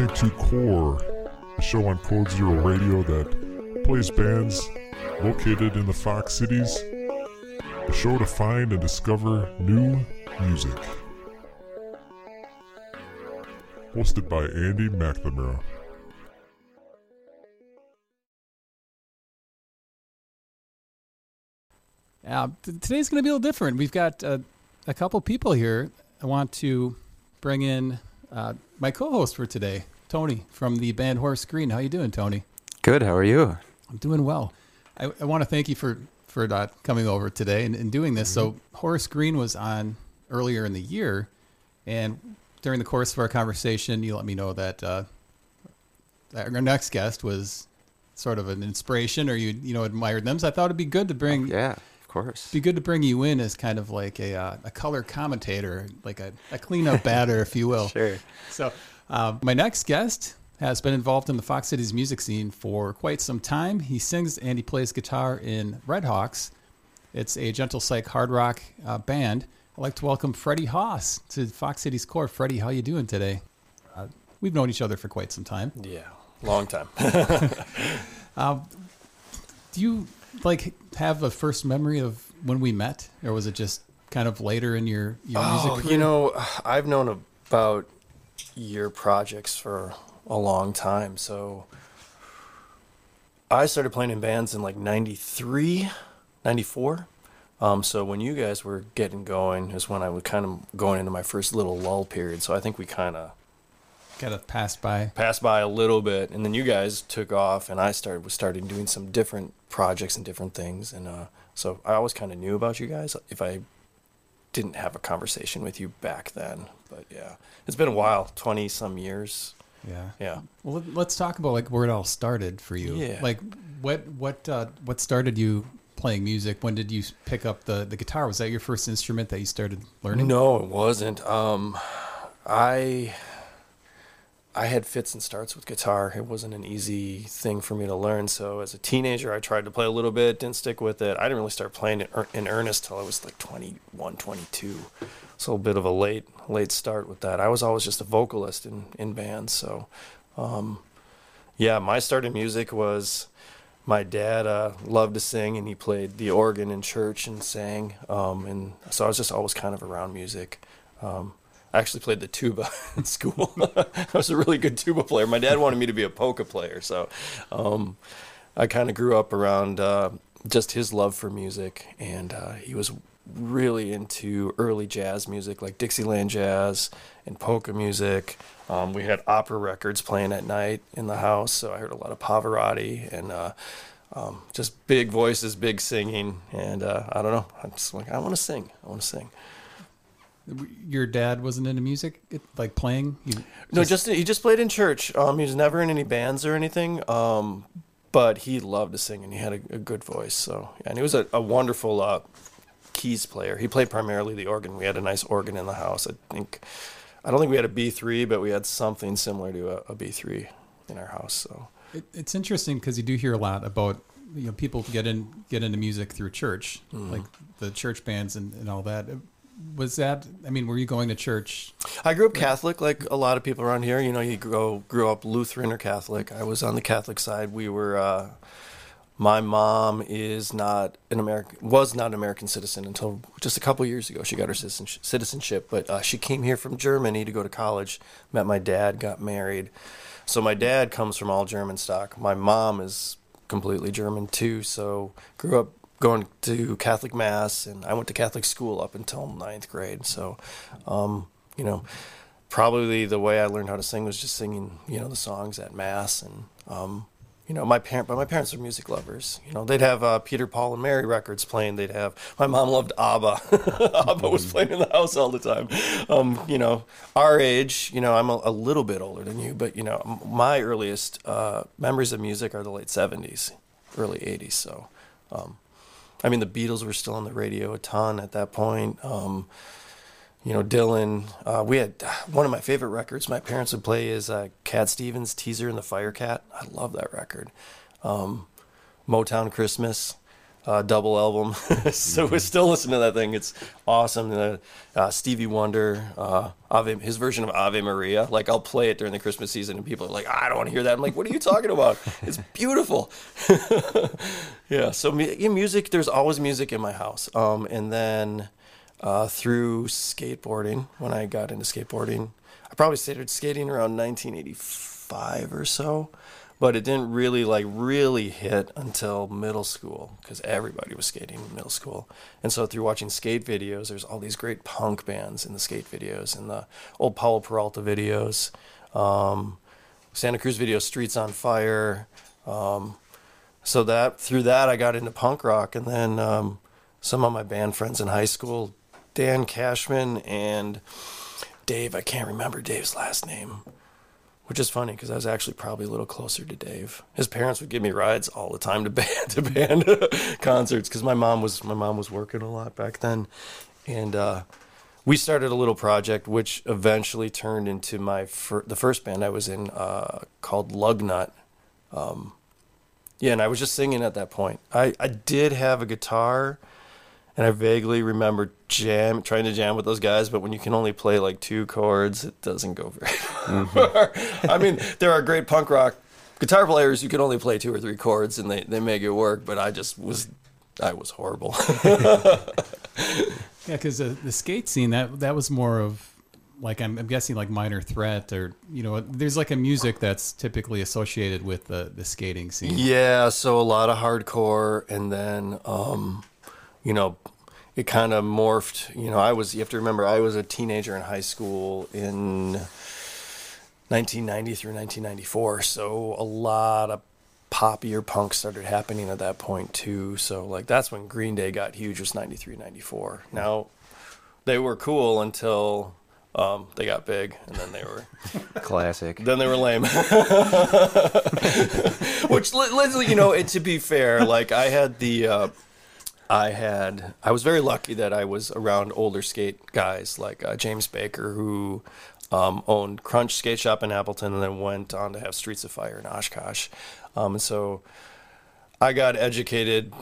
listening to Core, a show on Code Zero Radio that plays bands located in the Fox Cities. A show to find and discover new music. Hosted by Andy McNamara. Uh, t- today's going to be a little different. We've got uh, a couple people here. I want to bring in uh, my co-host for today, Tony from the band Horace Green. How you doing, Tony? Good. How are you? I'm doing well. I, I want to thank you for for uh, coming over today and, and doing this. So Horace Green was on earlier in the year, and during the course of our conversation, you let me know that uh, that our next guest was sort of an inspiration, or you you know admired them. So I thought it'd be good to bring Yeah, of course. be good to bring you in as kind of like a uh, a color commentator, like a, a cleanup batter, if you will. Sure. So, uh, my next guest has been involved in the Fox Cities music scene for quite some time. He sings and he plays guitar in Red Hawks. It's a gentle psych hard rock uh, band. I'd like to welcome Freddie Haas to Fox Cities Core. Freddie, how you doing today? Uh, we've known each other for quite some time. Yeah, long time. Do you like have a first memory of when we met, or was it just kind of later in your your music? oh, career? you know, I've known about your projects for a long time. So I started playing in bands in like 93, 94. Um, so when you guys were getting going is when I was kind of going into my first little lull period. So I think we kind of kind of passed by. passed by a little bit, and then you guys took off, and I started was started doing some different projects and different things, and uh, so I always kind of knew about you guys. If I didn't have a conversation with you back then, but yeah, it's been a while, twenty some years. Yeah. Yeah, Well, let- let's talk about like where it all started for you. Yeah. Like what what uh, what started you playing music? When did you pick up the the guitar? Was that your first instrument that you started learning? no, it wasn't. Um, I I had fits and starts with guitar. It wasn't an easy thing for me to learn. So as a teenager, I tried to play a little bit, didn't stick with it. I didn't really start playing it in earnest till I was like 21, 22. So a little bit of a late late start with that. I was always just a vocalist in in bands. So um, yeah, my start in music was my dad uh, loved to sing and he played the organ in church and sang. Um, and so I was just always kind of around music. Um, I actually played the tuba in school. I was a really good tuba player. My dad wanted me to be a polka player, so um, I kind of grew up around uh, just his love for music, and uh, he was really into early jazz music, like Dixieland jazz and polka music. Um, we had opera records playing at night in the house, so I heard a lot of Pavarotti and. Uh, um, just big voices, big singing, and uh, I don't know. I'm just like, I want to sing. I want to sing. Your dad wasn't into music, it, like playing. He No, just he just played in church. Um, he was never in any bands or anything. Um, but he loved to sing and he had a, a good voice. So yeah, and he was a, a wonderful uh, keys player. He played primarily the organ. We had a nice organ in the house. I think I don't think we had a B three, but we had something similar to a, a B three in our house. So It, it's interesting because you do hear a lot about you know people get in get into music through church, Mm-hmm. like the church bands and, and all that. Was that? I mean, were you going to church? I grew up Catholic, like a lot of people around here. You know, you grow grew up Lutheran or Catholic. I was on the Catholic side. We were. Uh, my mom is not an American, was not an American citizen until just a couple years ago. She got her citizenship, citizenship but uh, she came here from Germany to go to college. Met my dad, got married. So my dad comes from all German stock. My mom is completely German too. So grew up going to Catholic mass, and I went to Catholic school up until ninth grade. So, um, you know, probably the way I learned how to sing was just singing, you know, the songs at mass, and um, you know, my parent, but my parents are music lovers. You know, they'd have uh, Peter, Paul, and Mary records playing. They'd have my mom loved ABBA. ABBA was playing in the house all the time. Um, you know, our age, you know, I'm a, a little bit older than you, but you know, m- my earliest uh, memories of music are the late '70s, early '80s. So, um, I mean, the Beatles were still on the radio a ton at that point. Um, you know, Dylan. Uh, we had one of my favorite records. My parents would play is uh, Cat Stevens' "Teaser and the Firecat." I love that record. Um, Motown Christmas. Uh, double album. so we're still listen to that thing. It's awesome. Uh, uh, Stevie Wonder, uh, Ave, his version of Ave Maria. Like I'll play it during the Christmas season, and people are like, "I don't want to hear that." I'm like, "What are you talking about? It's beautiful." yeah. So in music, there's always music in my house. Um, and then uh, through skateboarding, when I got into skateboarding, I probably started skating around 1985 or so but it didn't really like really hit until middle school because everybody was skating in middle school. And so through watching skate videos there's all these great punk bands in the skate videos and the old Powell Peralta videos um, Santa Cruz video Streets on Fire um, so that through that I got into punk rock. And then um, some of my band friends in high school Dan Cashman and Dave I can't remember Dave's last name which is funny because I was actually probably a little closer to Dave. His parents would give me rides all the time to band to band concerts because my mom was my mom was working a lot back then, and uh, we started a little project which eventually turned into my fir- the first band I was in uh, called Lugnut. Um, yeah, and I was just singing at that point. I, I did have a guitar and I vaguely remember jam trying to jam with those guys, but when you can only play like two chords, it doesn't go very mm-hmm. I mean, there are great punk rock guitar players you can only play two or three chords and they, they make it work, but I just was I was horrible. yeah, because uh, the skate scene that that was more of like I'm, I'm, guessing like minor threat or you know there's like a music that's typically associated with the the skating scene. Yeah, so a lot of hardcore and then um you know, it kind of morphed. You know, I was, you have to remember, I was a teenager in high school in 1990 through 1994. So a lot of poppy or punk started happening at that point too. So like that's when Green Day got huge was 93, 94. Now they were cool until um, they got big, and then they were classic. Then they were lame. Which, you know, it, to be fair, like I had the uh, I had I was very lucky that I was around older skate guys like uh, James Baker who um, owned Crunch Skate Shop in Appleton and then went on to have Streets of Fire in Oshkosh, um, and so I got educated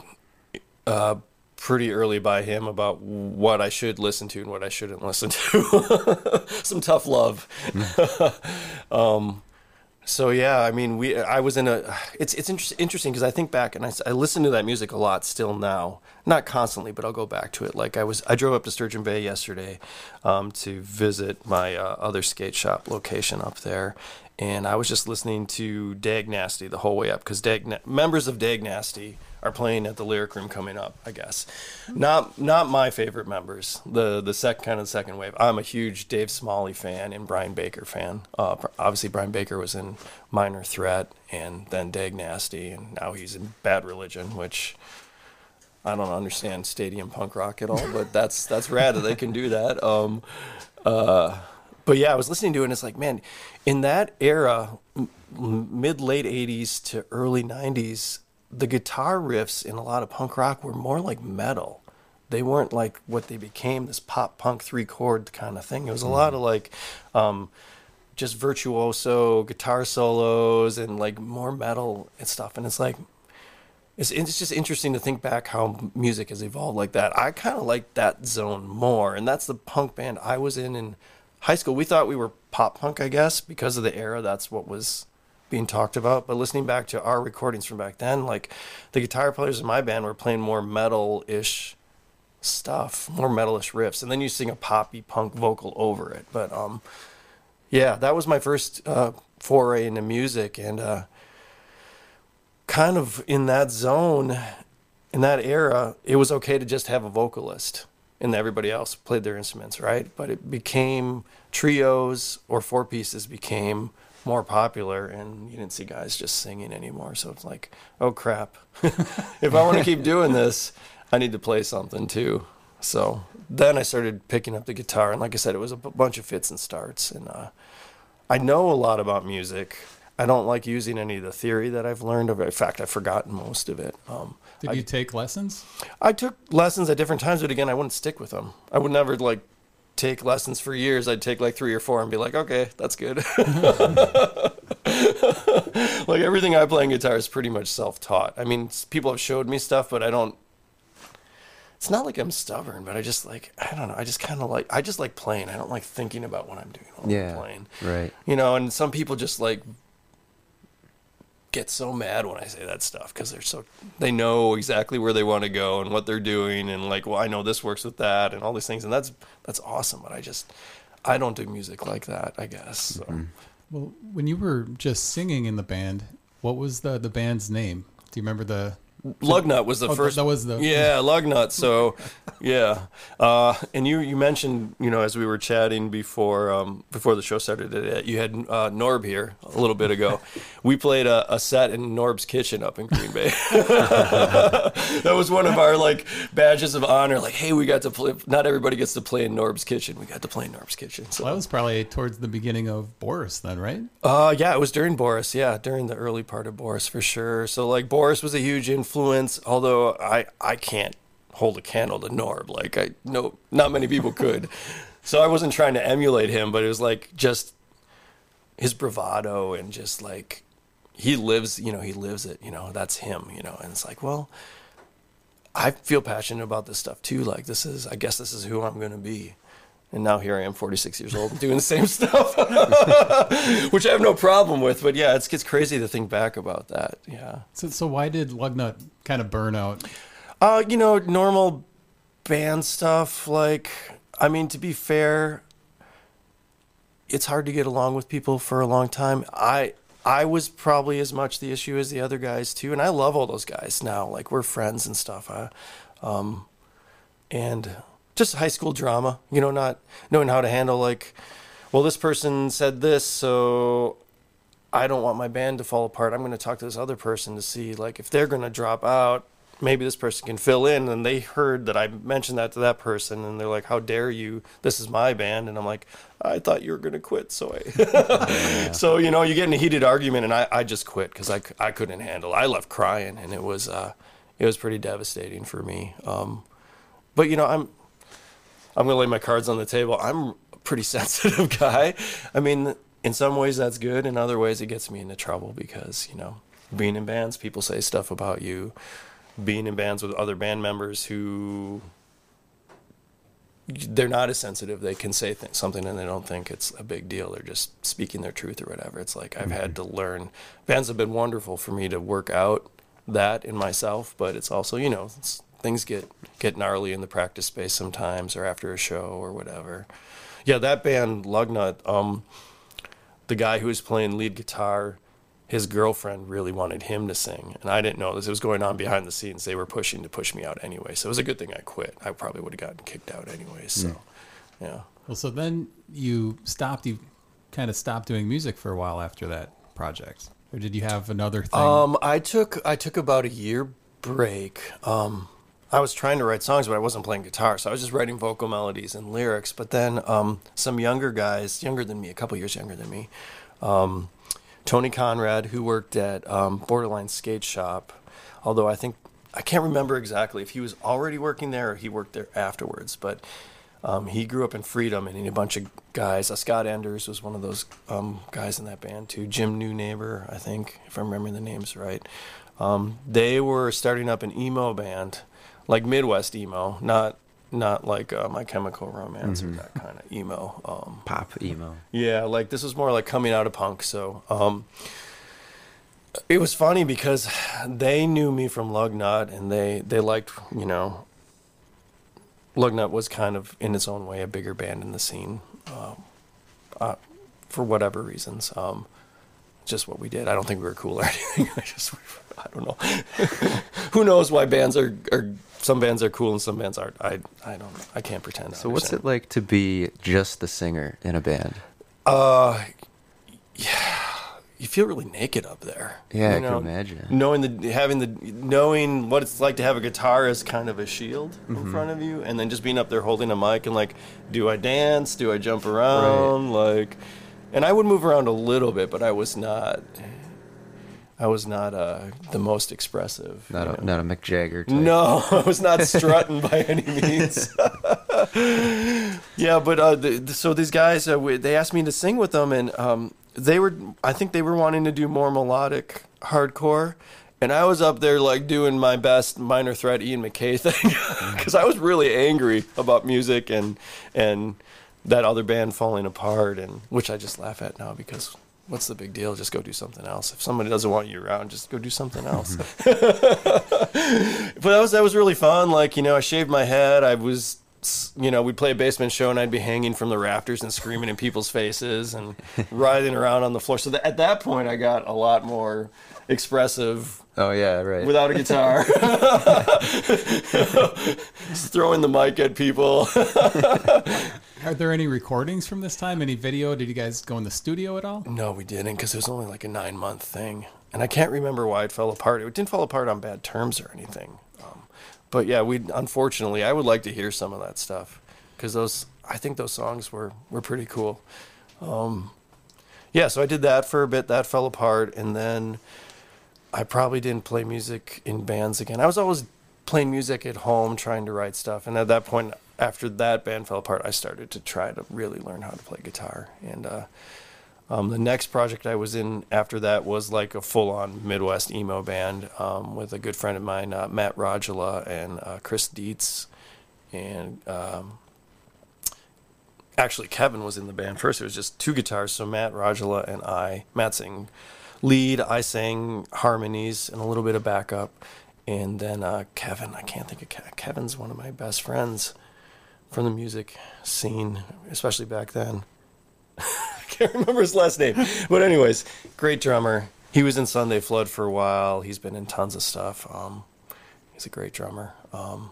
uh, pretty early by him about what I should listen to and what I shouldn't listen to. Some tough love. um, so yeah, I mean, we I was in a. It's it's inter- interesting because I think back and I, I listen to that music a lot still now, not constantly, but I'll go back to it. Like I was, I drove up to Sturgeon Bay yesterday um, to visit my uh, other skate shop location up there, and I was just listening to Dag Nasty the whole way up because Dag members of Dag Nasty are playing at the Lyric Room coming up. I guess not not my favorite members. The the kind of the second wave. I'm a huge Dave Smalley fan and Brian Baker fan. Uh, obviously, Brian Baker was in Minor Threat and then Dag Nasty, and now he's in Bad Religion, which. I don't understand stadium punk rock at all, but that's that's rad that they can do that. Um, uh, but yeah, I was listening to it, and it's like, man, in that era, m- mid late '80s to early '90s, the guitar riffs in a lot of punk rock were more like metal. They weren't like what they became, this pop punk three chord kind of thing. It was a lot of like um, just virtuoso guitar solos and like more metal and stuff. And it's like, it's, it's just interesting to think back how music has evolved like that. I kind of like that zone more. And that's the punk band I was in in high school. We thought we were pop punk, I guess, because of the era. That's what was being talked about. But listening back to our recordings from back then, like the guitar players in my band were playing more metal ish stuff, more metalish riffs, and then you sing a poppy punk vocal over it. But um, yeah, that was my first uh, foray into music, and uh, kind of in that zone, in that era, it was okay to just have a vocalist. And everybody else played their instruments, right? But it became trios or four pieces became more popular and you didn't see guys just singing anymore. So it's like oh crap. If i want to keep doing this i need to play something too. So then i started picking up the guitar. And like i said it was a b- bunch of fits and starts. And uh, i know a lot about music. I don't like using any of the theory that i've learned of in fact i've forgotten most of it. Um, did I, you take lessons? I took lessons at different times but again i wouldn't stick with them. I would never like take lessons for years, I'd take like three or four and be like, okay, that's good. like everything I play on guitar is pretty much self taught. I mean, people have showed me stuff, but I don't it's not like I'm stubborn, but I just like I don't know. I just kind of like I just like playing. I don't like thinking about what I'm doing while Yeah. I'm playing. Right. You know, and some people just like get so mad when I say that stuff because they're so they know exactly where they want to go and what they're doing and like, well, I know this works with that and all these things, and that's that's awesome. But I just I don't do music like that. I guess. So. Mm-hmm. Well, when you were just singing in the band, what was the the band's name? Do you remember the? Lugnut was the Oh, first. that was the- yeah, Lugnut. So, yeah, uh, and you you mentioned you know as we were chatting before um, before the show started, uh, you had uh, Norb here a little bit ago. we played a, a set in Norb's kitchen up in Green Bay. that was one of our like badges of honor. Like, hey, we got to play. Not everybody gets to play in Norb's kitchen. We got to play in Norb's kitchen. So Well, that was probably towards the beginning of Boris, then, right? uh, yeah, it was during Boris. Yeah, during the early part of Boris for sure. So like Boris was a huge influence. Although I I can't hold a candle to Norb. Like I no, not many people could. so I wasn't trying to emulate him, but it was like just his bravado and just like he lives. You know, he lives it. You know, that's him. You know, and it's like well. I feel passionate about this stuff too. Like this is, I guess this is who I'm going to be. And now here I am, 46 years old, doing the same stuff, which I have no problem with. But yeah, it's gets crazy to think back about that. Yeah. So, so why did Lugnut kind of burn out? Uh, you know, normal band stuff. Like, I mean, to be fair, it's hard to get along with people for a long time. I I was probably as much the issue as the other guys too, and I love all those guys now. Like we're friends and stuff. Uh, um, and just high school drama, you know, not knowing how to handle like, well, this person said this, so I don't want my band to fall apart. I'm going to talk to this other person to see like if they're going to drop out, maybe this person can fill in. And they heard that I mentioned that to that person, and they're like, "How dare you? This is my band." And I'm like, "I thought you were going to quit." So I, so you know, you get in a heated argument, and I, I just quit because I I couldn't handle. it. I left crying, and it was uh, it was pretty devastating for me. Um, but you know, I'm I'm gonna lay my cards on the table. I'm a pretty sensitive guy. I mean, in some ways that's good. In other ways, it gets me into trouble because you know, being in bands, people say stuff about you. Being in bands with other band members who they're not as sensitive. They can say th- something and they don't think it's a big deal. They're just speaking their truth or whatever. It's like I've had mm-hmm. to learn. Bands have been wonderful for me to work out that in myself, but it's also you know it's, things get get gnarly in the practice space sometimes or after a show or whatever. Yeah, that band Lugnut. Um, the guy who was playing lead guitar, his girlfriend really wanted him to sing, and I didn't know this. It was going on behind the scenes. They were pushing to push me out anyway, so it was a good thing I quit. I probably would have gotten kicked out anyway. So, yeah. Well, so then you stopped. You kind of stopped doing music for a while after that project, or did you have another thing? Um, I took I took about a year break. Um, I was trying to write songs, but I wasn't playing guitar, so I was just writing vocal melodies and lyrics. But then um, some younger guys, younger than me, a couple years younger than me, um, Tony Conrad, who worked at um, Borderline Skate Shop, although I think I can't remember exactly if he was already working there or he worked there afterwards, but. Um, he grew up in Freedom, and he had a bunch of guys. Uh, Scott Anders was one of those um, guys in that band too. Jim New Neighbor, I think, if I'm remembering the names right. Um, they were starting up an emo band, like Midwest emo, not not like uh, My Chemical Romance or that kind of emo. Um, Pop emo. yeah, like this was more like coming out of punk. So um, it was funny because they knew me from Lugnut, and they they liked you know. Lugnut was kind of in its own way a bigger band in the scene, um, uh, for whatever reasons. Um, just what we did. I don't think we were cool or anything. I just I don't know. Who knows why bands are are some bands are cool and some bands aren't. I I don't I can't pretend. So what's it like to be just the singer in a band? Uh, yeah, you feel really naked up there. Yeah, you I can imagine. Knowing the having the knowing what it's like to have a guitar as kind of a shield Mm-hmm. in front of you, and then just being up there holding a mic and like, do I dance? Do I jump around? Like, and I would move around a little bit, but I was not. I was not uh, the most expressive. Not a, know. not a Mick Jagger type. No, I was not strutting by any means. yeah, but uh, the, so these guys, uh, we, they asked me to sing with them, and um, they were, I think they were wanting to do more melodic hardcore, and I was up there like doing my best minor threat Ian MacKaye thing because I was really angry about music and and that other band falling apart, and which I just laugh at now because what's the big deal? Just go do something else. If somebody doesn't want you around, just go do something else. but that was that was really fun. Like you know, I shaved my head. I was you know, we'd play a basement show and I'd be hanging from the rafters and screaming in people's faces and writhing around on the floor. So at that point, I got a lot more expressive Oh yeah, right. without a guitar. Just throwing the mic at people. Are there any recordings from this time? Any video? Did you guys go in the studio at all? No, we didn't because it was only like a nine month thing. And I can't remember why it fell apart. It didn't fall apart on bad terms or anything. Um, but yeah, we unfortunately, I would like to hear some of that stuff because those, I think those songs were, were pretty cool. Um, yeah, so I did that for a bit. That fell apart. And then I probably didn't play music in bands again. I was always playing music at home, trying to write stuff. And at that point, after that band fell apart, I started to try to really learn how to play guitar. And uh, um, the next project I was in after that was like a full-on Midwest emo band um, with a good friend of mine, uh, Matt Rogula and uh, Chris Dietz, and um, actually Kevin was in the band first. It was just two guitars, so Matt Rogula and I. Matt sang lead, I sang harmonies and a little bit of backup, and then uh, Kevin. I can't think of Ke- Kevin's one of my best friends from the music scene, especially back then. I can't remember his last name, but anyways, great drummer. He was in Sunday Flood for a while. He's been in tons of stuff. Um, he's a great drummer. Um,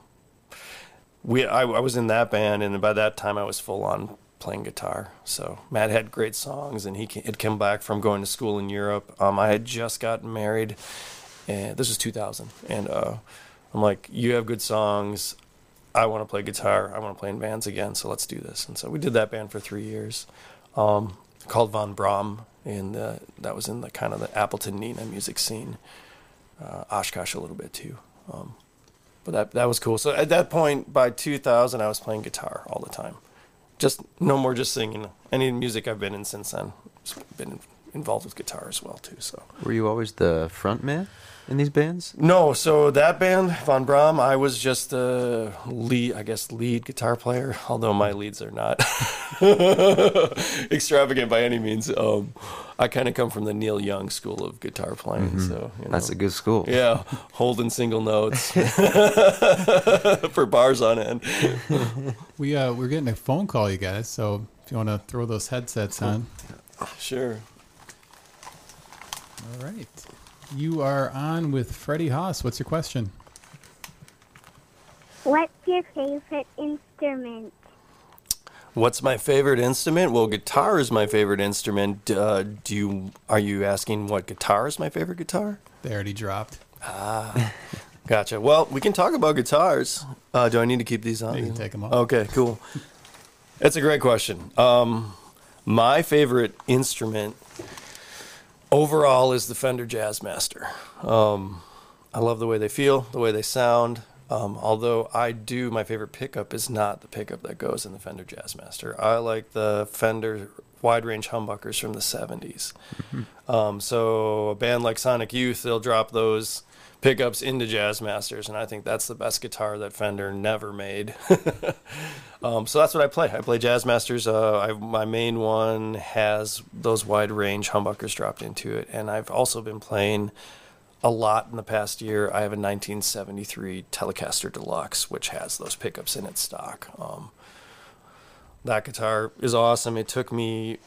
we I, I was in that band, and by that time I was full on playing guitar. So Matt had great songs, and he had come back from going to school in Europe. Um, I had just gotten married, and this was 2000, and uh, I'm like, "You have good songs. I want to play guitar. I want to play in bands again. So let's do this." And so we did that band for three years, um, called Von Braun, and uh, that was in the kind of the Appleton Neenah music scene, uh, Oshkosh a little bit too. Um, but that that was cool. So at that point, by 2000, I was playing guitar all the time. Just no more just singing. Any music I've been in since then, been involved with guitar as well too. So Were you always the front man in these bands? no, so that band Von Braun, I was just the lead, I guess, lead guitar player. Although my leads are not extravagant by any means. Um, I kind of come from the Neil Young school of guitar playing. So you That's a good school. Yeah, holding single notes for bars on end. We uh, we're getting a phone call, you guys. So if you want to throw those headsets on, Sure. All right. You are on with Freddie Haas. What's your question? What's your favorite instrument? What's my favorite instrument? Well, guitar is my favorite instrument. Uh, do you are you asking what guitar is my favorite guitar? They already dropped. Ah, gotcha. Well, we can talk about guitars. Uh, do I need to keep these on? You can take 'em off. Okay, cool. That's a great question. Um, my favorite instrument overall is the Fender Jazzmaster. Um, I love the way they feel, the way they sound. Um, although I do, my favorite pickup is not the pickup that goes in the Fender Jazzmaster. I like the Fender wide range humbuckers from the 70s. Um, so a band like Sonic Youth, they'll drop those pickups into Jazzmasters, and I think that's the best guitar that Fender never made. um, so that's what I play. I play Jazzmasters. Uh, I, my main one has those wide range humbuckers dropped into it, and I've also been playing a lot in the past year. I have a 1973 Telecaster Deluxe, which has those pickups in its stock. Um, that guitar is awesome. It took me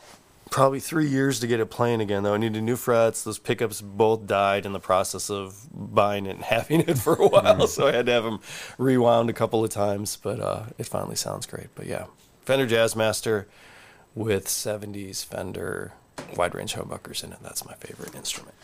probably three years to get it playing again, though. I needed new frets. Those pickups both died in the process of buying it and having it for a while, so I had to have them rewound a couple of times. But uh, it finally sounds great. But yeah, Fender Jazzmaster with 70s Fender wide range humbuckers in it. That's my favorite instrument.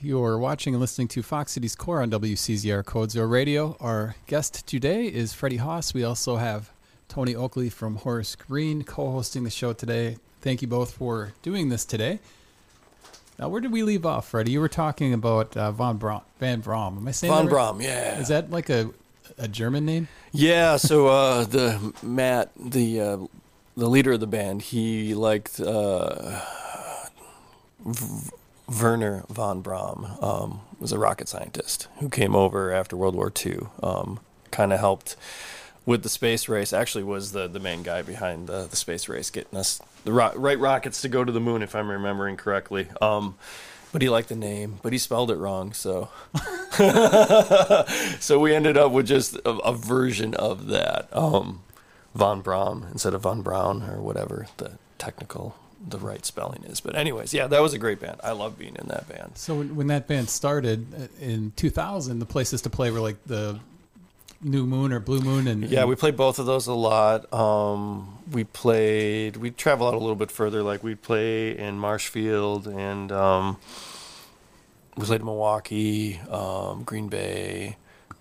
You're watching and listening to Fox Cities Core on WCZR Code Zero Radio. Our guest today is Freddie Haas. We also have Tony Oakley from Horace Green co-hosting the show today. Thank you both for doing this today. Now, where did we leave off, Freddie? You were talking about uh, Von Braun, Van Braun. Am I saying Von that right? Yeah. Is that like a a German name? Yeah, so uh, the Matt, the uh, the leader of the band, he liked uh, v- Werner von Braun, um, was a rocket scientist who came over after World War II. Um, kind of helped with the space race. Actually, was the the main guy behind the the space race, getting us the ro- right rockets to go to the moon, if I'm remembering correctly. Um, but he liked the name, but he spelled it wrong. So, so we ended up with just a, a version of that, um, von Braun instead of von Braun or whatever the technical, the right spelling is. But anyways, yeah, that was a great band. I love being in that band. So when, when that band started uh, in 2000, the places to play were like the New Moon or Blue Moon, and Yeah, we played both of those a lot. Um, we played. We travel out a little bit further. Like we'd play in Marshfield, and um, we played Milwaukee, um, Green Bay.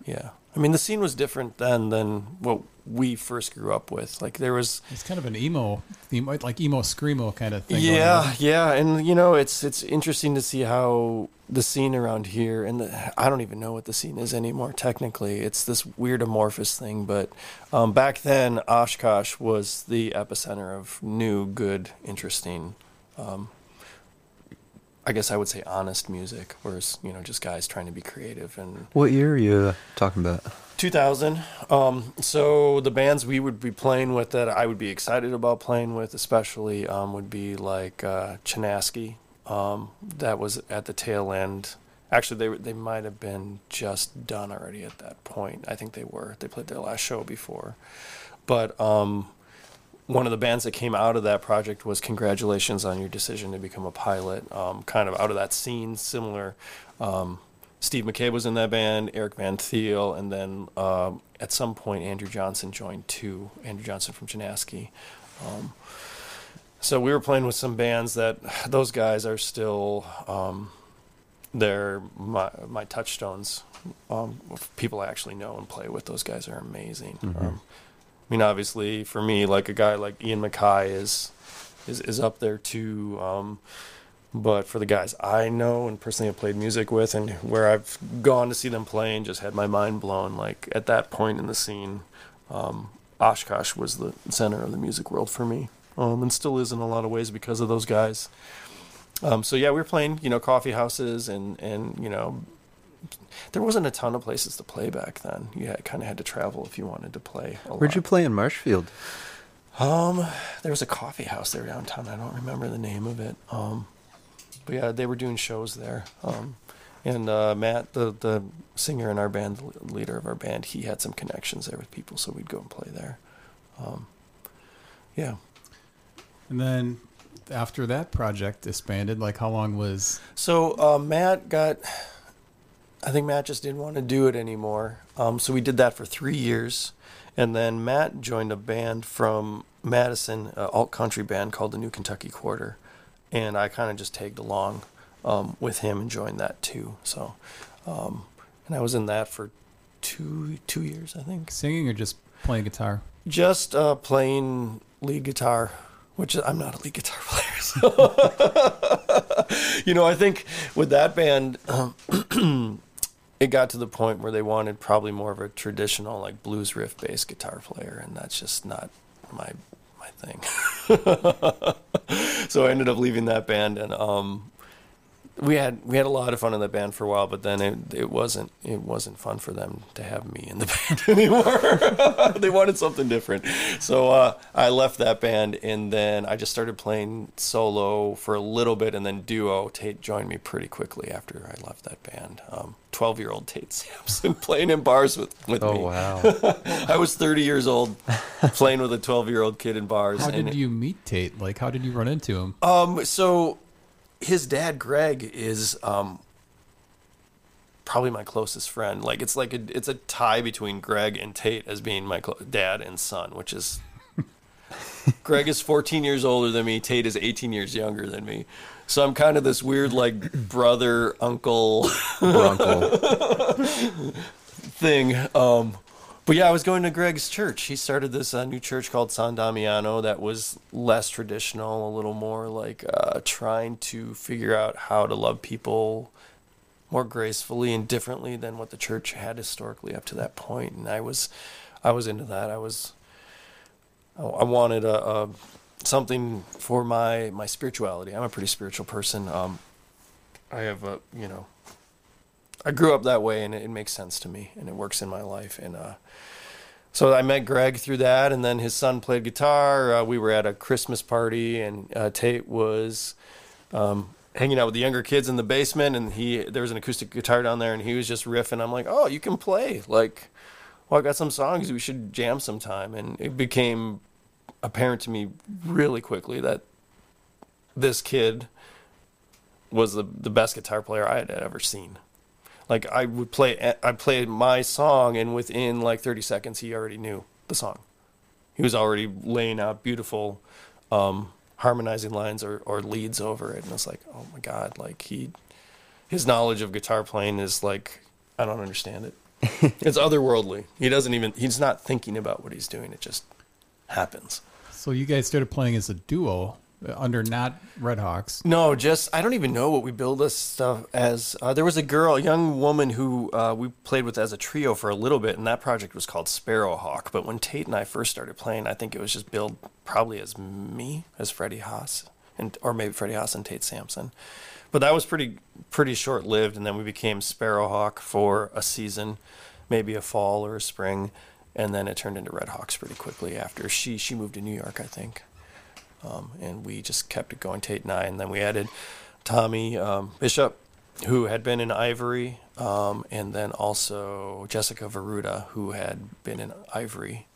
Yeah, I mean the scene was different then than what we first grew up with. Like there was it's kind of an emo theme, like emo screamo kind of thing. yeah, yeah, and you know, it's it's interesting to see how the scene around here, and the, I don't even know what the scene is anymore. Technically, it's this weird amorphous thing. But um, back then, Oshkosh was the epicenter of new, good, interesting. Um, I guess I would say honest music, whereas you know, just guys trying to be creative and What year are you talking about? 2000. Um, so the bands we would be playing with that I would be excited about playing with, especially, um, would be like uh, Chinaski. Um, that was at the tail end. Actually, they they might have been just done already at that point. I think they were. They played their last show before, but um, one of the bands that came out of that project was congratulations on your decision to become a pilot um, kind of out of that scene similar um, steve mccabe was in that band eric van thiel and then um, at some point andrew johnson joined too andrew johnson from Chinaski um, so we were playing with some bands that those guys are still um, they're my, my touchstones um, people I actually know and play with. Those guys are amazing. Um, I mean, obviously, for me, like a guy like Ian MacKaye is is, is up there too. Um, but for the guys I know and personally have played music with, and where I've gone to see them play and just had my mind blown, like at that point in the scene, um, Oshkosh was the center of the music world for me, um, and still is in a lot of ways because of those guys. Um, so yeah, we were playing, you know, coffee houses and and you know, there wasn't a ton of places to play back then. You had, kind of had to travel if you wanted to play. A Where'd lot. you play in Marshfield? Um, there was a coffee house there downtown. I don't remember the name of it. Um, but yeah, they were doing shows there. Um, and uh, Matt, the the singer in our band, the leader of our band, he had some connections there with people, so we'd go and play there. Um, yeah. And then after that project disbanded, like how long was So uh, Matt got, I think Matt just didn't want to do it anymore. Um, so we did that for three years, and then Matt joined a band from Madison, an alt country band called the New Kentucky Quarter, and I kind of just tagged along um, with him and joined that too. So, um, and I was in that for two two years, I think. singing or just playing guitar? Just uh, playing lead guitar, which I'm not a lead guitar player. So, you know, I think with that band, um, it got to the point where they wanted probably more of a traditional, like blues riff bass guitar player, and that's just not my my thing. so I ended up leaving that band, and um, we had we had a lot of fun in that band for a while, but then it it wasn't it wasn't fun for them to have me in the band anymore. they wanted something different, so uh, I left that band, and then I just started playing solo for a little bit, and then duo. Tate joined me pretty quickly after I left that band. Twelve year old Tate Sampson playing in bars with with Oh me. wow! I was thirty years old, playing with a twelve year old kid in bars. How did you meet Tate? Like how did you run into him? um, so his dad, Greg, is um, probably my closest friend. Like it's like a, it's a tie between Greg and Tate as being my clo- dad and son, which is Greg is 14 years older than me. Tate is 18 years younger than me. So I'm kind of this weird like brother uncle Bronco. thing. Um, but yeah, I was going to Greg's church. He started this uh, new church called San Damiano that was less traditional, a little more like uh, trying to figure out how to love people more gracefully and differently than what the church had historically up to that point. And I was, I was into that. I was, I I wanted a, a something for my my spirituality. I'm a pretty spiritual person. Um, I have a you know I grew up that way, and it, it makes sense to me, and it works in my life. And uh, so I met Greg through that, and then his son played guitar. Uh, we were at a Christmas party, and uh, Tate was um, hanging out with the younger kids in the basement, and he there was an acoustic guitar down there, and he was just riffing. I'm like, oh, you can play, like, well, I got some songs, we should jam sometime, and it became apparent to me really quickly that this kid was the the best guitar player I had ever seen. Like I would play, I played my song, and within like 30 seconds, he already knew the song. He was already laying out beautiful, um, harmonizing lines or, or leads over it, and it's like, oh my god, like he, his knowledge of guitar playing is like, I don't understand it. it's otherworldly. He doesn't even, he's not thinking about what he's doing. It just happens. So you guys started playing as a duo under not Red Hawks. No, just I don't even know what we build this stuff as. Uh, there was a girl, a young woman who uh, we played with as a trio for a little bit, and that project was called Sparrowhawk. But when Tate and I first started playing, I think it was just billed probably as me, as Freddie Haas, and or maybe Freddie Haas and Tate Sampson. But that was pretty pretty short lived, and then we became Sparrowhawk for a season, maybe a fall or a spring, and then it turned into Red Hawks pretty quickly after she she moved to New York, I think. Um, and we just kept it going, Tate and I. And then we added Tommy um, Bishop, who had been in Ivory, um, and then also Jessica Veruda, who had been in Ivory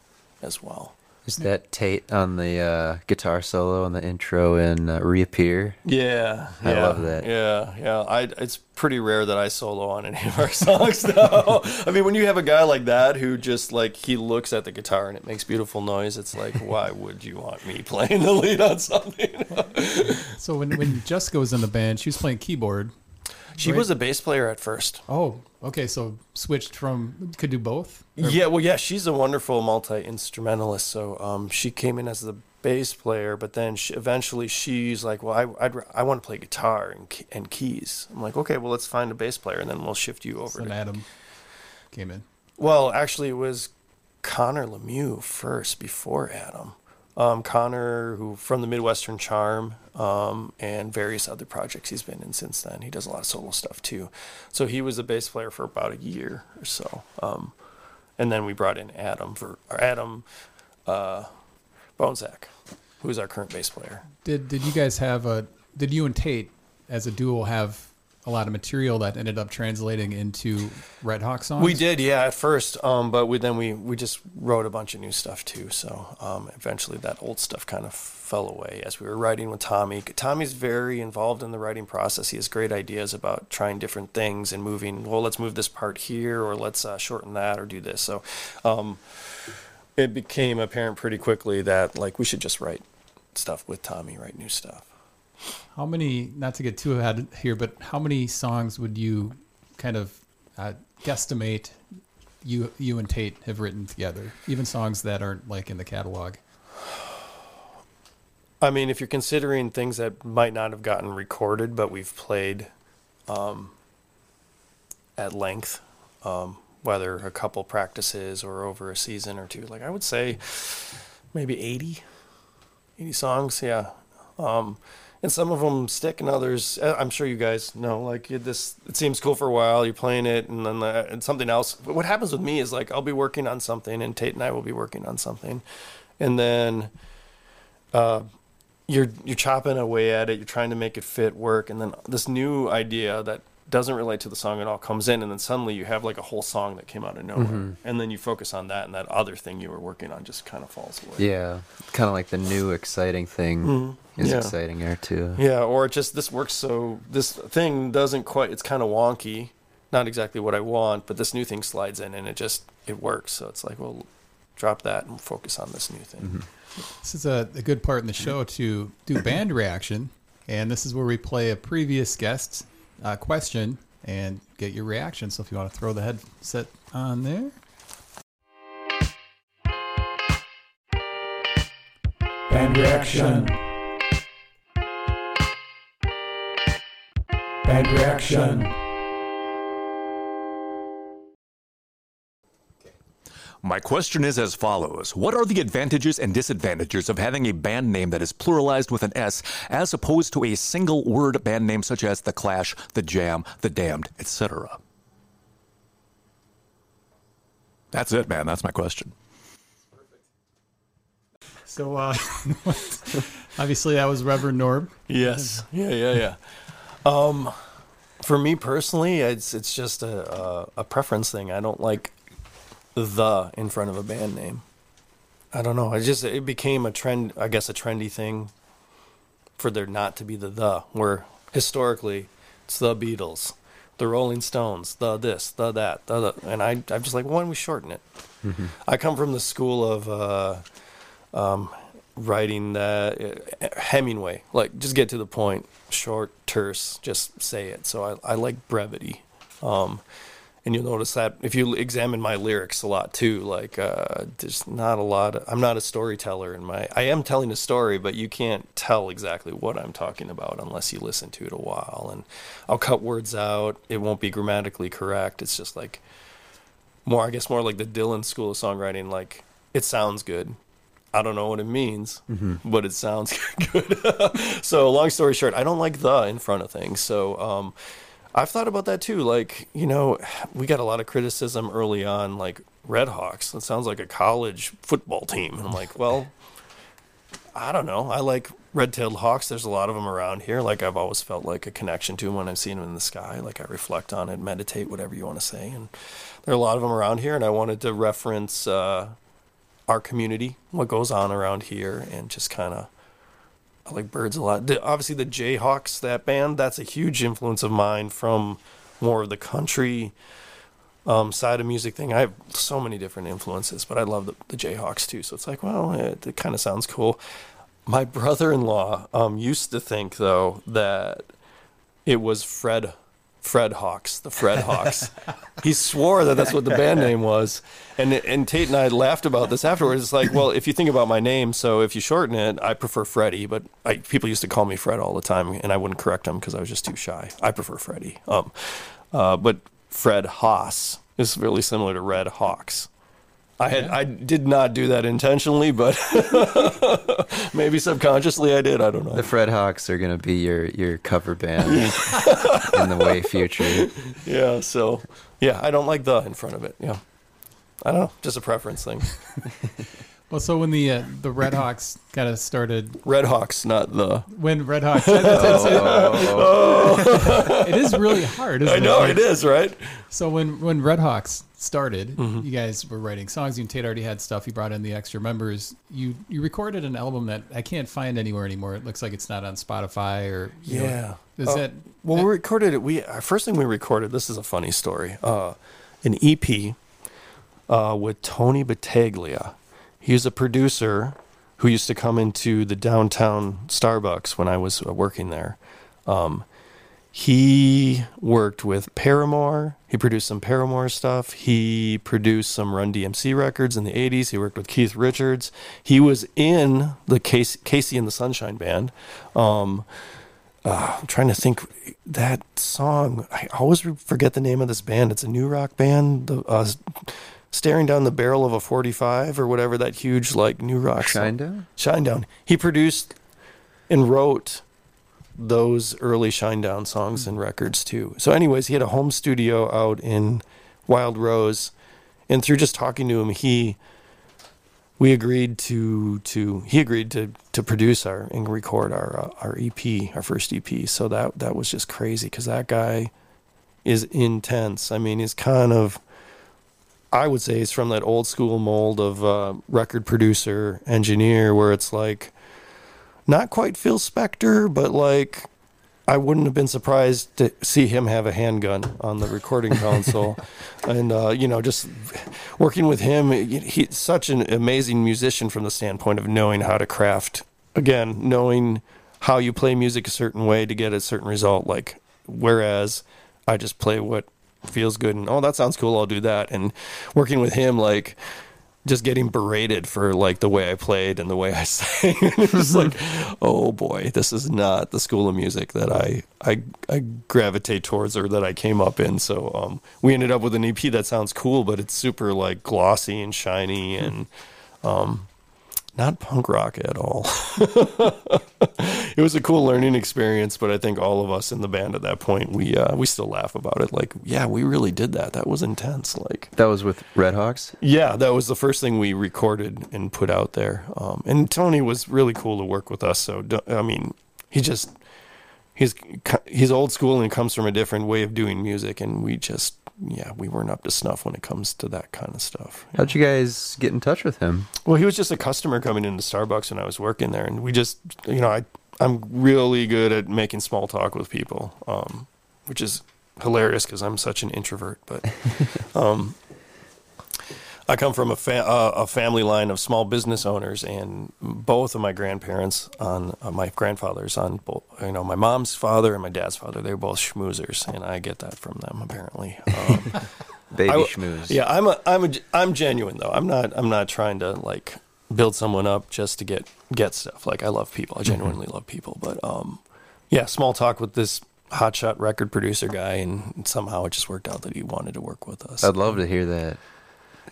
as well. Is that Tate on the uh, guitar solo on the intro in uh, Reappear? Yeah, I yeah, love that. Yeah, yeah. I it's pretty rare that I solo on any of our songs. though. I mean, when you have a guy like that who just like he looks at the guitar and it makes beautiful noise, it's like, why would you want me playing the lead on something? So when, when Jessica was in the band, she was playing keyboard. she Right. was a bass player at first. Oh, okay. So switched from could do both. Yeah, well, yeah, she's a wonderful multi instrumentalist. So um, she came in as the bass player, but then she, eventually she's like, "Well, I I'd, I want to play guitar and and keys." I'm like, "Okay, well, let's find a bass player, and then we'll shift you over." So to Adam came in. Well, actually, it was Connor Lemieux first before Adam. Um, Connor, who from the Midwestern Charm um, and various other projects he's been in since then. He does a lot of solo stuff too. So he was a bass player for about a year or so. Um, and then we brought in Adam for or Adam uh, who is our current bass player. Did did you guys have a? Did you and Tate as a duo have a lot of material that ended up translating into Red Hawk songs? We did, yeah, at first, um, but we, then we, we just wrote a bunch of new stuff too. So um, eventually, that old stuff kind of fell away as we were writing with Tommy. Tommy's very involved in the writing process. He has great ideas about trying different things and moving. Well, let's move this part here, or let's uh, shorten that, or do this. So um, it became apparent pretty quickly that like we should just write stuff with Tommy, write new stuff. How many? Not to get too ahead here, but how many songs would you kind of uh, guesstimate you you and Tate have written together? Even songs that aren't like in the catalog. I mean, if you're considering things that might not have gotten recorded, but we've played um, at length, um, whether a couple practices or over a season or two, like I would say maybe 80, 80 songs, yeah. Um, and some of them stick, and others, uh, I'm sure you guys know, like this, it seems cool for a while, you're playing it, and then uh, and something else. but What happens with me is like I'll be working on something, and Tate and I will be working on something, and then uh, you're you're chopping away at it. You're trying to make it fit work, and then this new idea that doesn't relate to the song at all comes in, and then suddenly you have like a whole song that came out of nowhere, and then you focus on that, and that other thing you were working on just kind of falls away. Yeah, kind of like the new exciting thing Mhm. is Yeah. exciting there too. Yeah, or it just this works so this thing doesn't quite. It's kind of wonky, not exactly what I want, but this new thing slides in, and it just it works. So it's like, well, drop that and focus on this new thing. This is a, a good part in the show to do band reaction, and this is where we play a previous guest uh, question and get your reaction. So if you want to throw the headset on there. Band reaction. Band reaction. My question is as follows What are the advantages and disadvantages of having a band name that is pluralized with an S as opposed to a single word band name such as The Clash, The Jam, The Damned, etc.? That's it, man. That's my question. So, uh, obviously, that was Reverend Norb. Yes. Yeah, yeah, yeah. Um, for me personally, it's it's just a, a a preference thing. I don't like the in front of a band name. I don't know. It just it became a trend. I guess a trendy thing for there not to be the the. Where historically, it's the Beatles, the Rolling Stones, the this, the that, the, the and I I'm just like, why don't we shorten it? I come from the school of. Uh, um, writing that uh, Hemingway, like just get to the point, short, terse, just say it. So I, I like brevity. Um, and you'll notice that if you examine my lyrics a lot too, like uh, there's not a lot. Of, I'm not a storyteller in my. I am telling a story, but you can't tell exactly what I'm talking about unless you listen to it a while. And I'll cut words out. It won't be grammatically correct. It's just like more. I guess more like the Dylan school of songwriting. Like it sounds good. I don't know what it means, but it sounds good. so, long story short, I don't like the in front of things. So, um, I've thought about that too. Like, you know, we got a lot of criticism early on, like Red Hawks. It sounds like a college football team. And I'm like, well, I don't know. I like red-tailed hawks. There's a lot of them around here. Like I've always felt like a connection to them when I've seen them in the sky. Like I reflect on it, meditate, whatever you want to say. And there are a lot of them around here. And I wanted to reference uh, our community, what goes on around here, and just kind of I like birds a lot. Obviously, the Jayhawks, that band, that's a huge influence of mine from more of the country um, side of music thing. I have so many different influences, but I love the, the Jayhawks too. So it's like, well, it, it kind of sounds cool. My brother-in-law um, used to think though that it was Fred Fred Hawks, the Fred Hawks. he swore that that's what the band name was, and and Tate and I laughed about this afterwards. It's like, well, if you think about my name, so if you shorten it, I prefer Freddie, but I, people used to call me Fred all the time, and I wouldn't correct them because I was just too shy. I prefer Freddie. Um, uh, but Fred Haas is really similar to Red Hawks. I had I did not do that intentionally, but maybe subconsciously I did. I don't know. The Fred Hawks are gonna be your your cover band in the way future. Yeah, so yeah, I don't like the in front of it. Yeah, I don't know, just a preference thing. Well, so when the uh, the Red Hawks kind of started, Red Hawks, not the. when Red Hawks, that's- it is really hard. Isn't I know Like, it is right. So when when Red Hawks started, Mm-hmm. you guys were writing songs. You and Tate already had stuff. You brought in the extra members. You you recorded an album that I can't find anywhere anymore. It looks like it's not on Spotify or you know, Yeah. is Oh, that Well, we recorded it. We our first thing we recorded. This is a funny story. Uh, an EP uh, with Tony Battaglia. He was a producer who used to come into the downtown Starbucks when I was uh, working there. Um, he worked with Paramore. He produced some Paramore stuff. He produced some Run DMC records in the 80s. He worked with Keith Richards. He was in the KC, KC and the Sunshine Band. Um, uh, I'm trying to think that song. I always forget the name of this band. It's a new rock band. The uh, staring down the barrel of a 45 or whatever that huge like new rock. Shinedown? Shinedown. He produced and wrote those early Shinedown songs and records too. So, anyways, he had a home studio out in Wild Rose, and through just talking to him, he we agreed to to he agreed to to produce our and record our uh, our EP, our first EP. So that that was just crazy because that guy is intense. I mean, he's kind of I would say he's from that old school mold of uh, record producer, engineer, where it's like not quite Phil Spector, but like I wouldn't have been surprised to see him have a handgun on the recording console, and uh, you know, just working with him. He's such an amazing musician from the standpoint of knowing how to craft. Again, knowing how you play music a certain way to get a certain result. Like, whereas I just play what feels good and oh that sounds cool i'll do that. And working with him like just getting berated for like the way i played and the way i sang. It was like oh boy this is not the school of music that i i, I gravitate towards or that i came up in. So um, we ended up with an ep that sounds cool but it's super like glossy and shiny and um, not punk rock at all it was a cool learning experience. But I think all of us in the band at that point, we uh, we still laugh about it. Like, yeah, we really did that. That was intense. Like, That was with Red Hawks. yeah, that was the first thing we recorded and put out there. Um, and Tony was really cool to work with us. So I mean, he just he's he's old school and comes from a different way of doing music, and we just yeah we weren't up to snuff when it comes to that kind of stuff. How'd you guys get in touch with him? Well, he was just a customer coming into Starbucks when I was working there, and we just, you know, I I'm really good at making small talk with people, um, which is hilarious because I'm such an introvert. But um, I come from a fa- uh, a family line of small business owners, and both of my grandparents on uh, my grandfathers on both, you know, my mom's father and my dad's father, they're both schmoozers, and I get that from them apparently. Um, Baby I- schmooze. yeah, I'm a, I'm a, I'm genuine though. I'm not, I'm not trying to like build someone up just to get get stuff. Like I love people. I genuinely love people. But um, yeah, small talk with this hotshot record producer guy, and somehow it just worked out that he wanted to work with us. I'd love to hear that.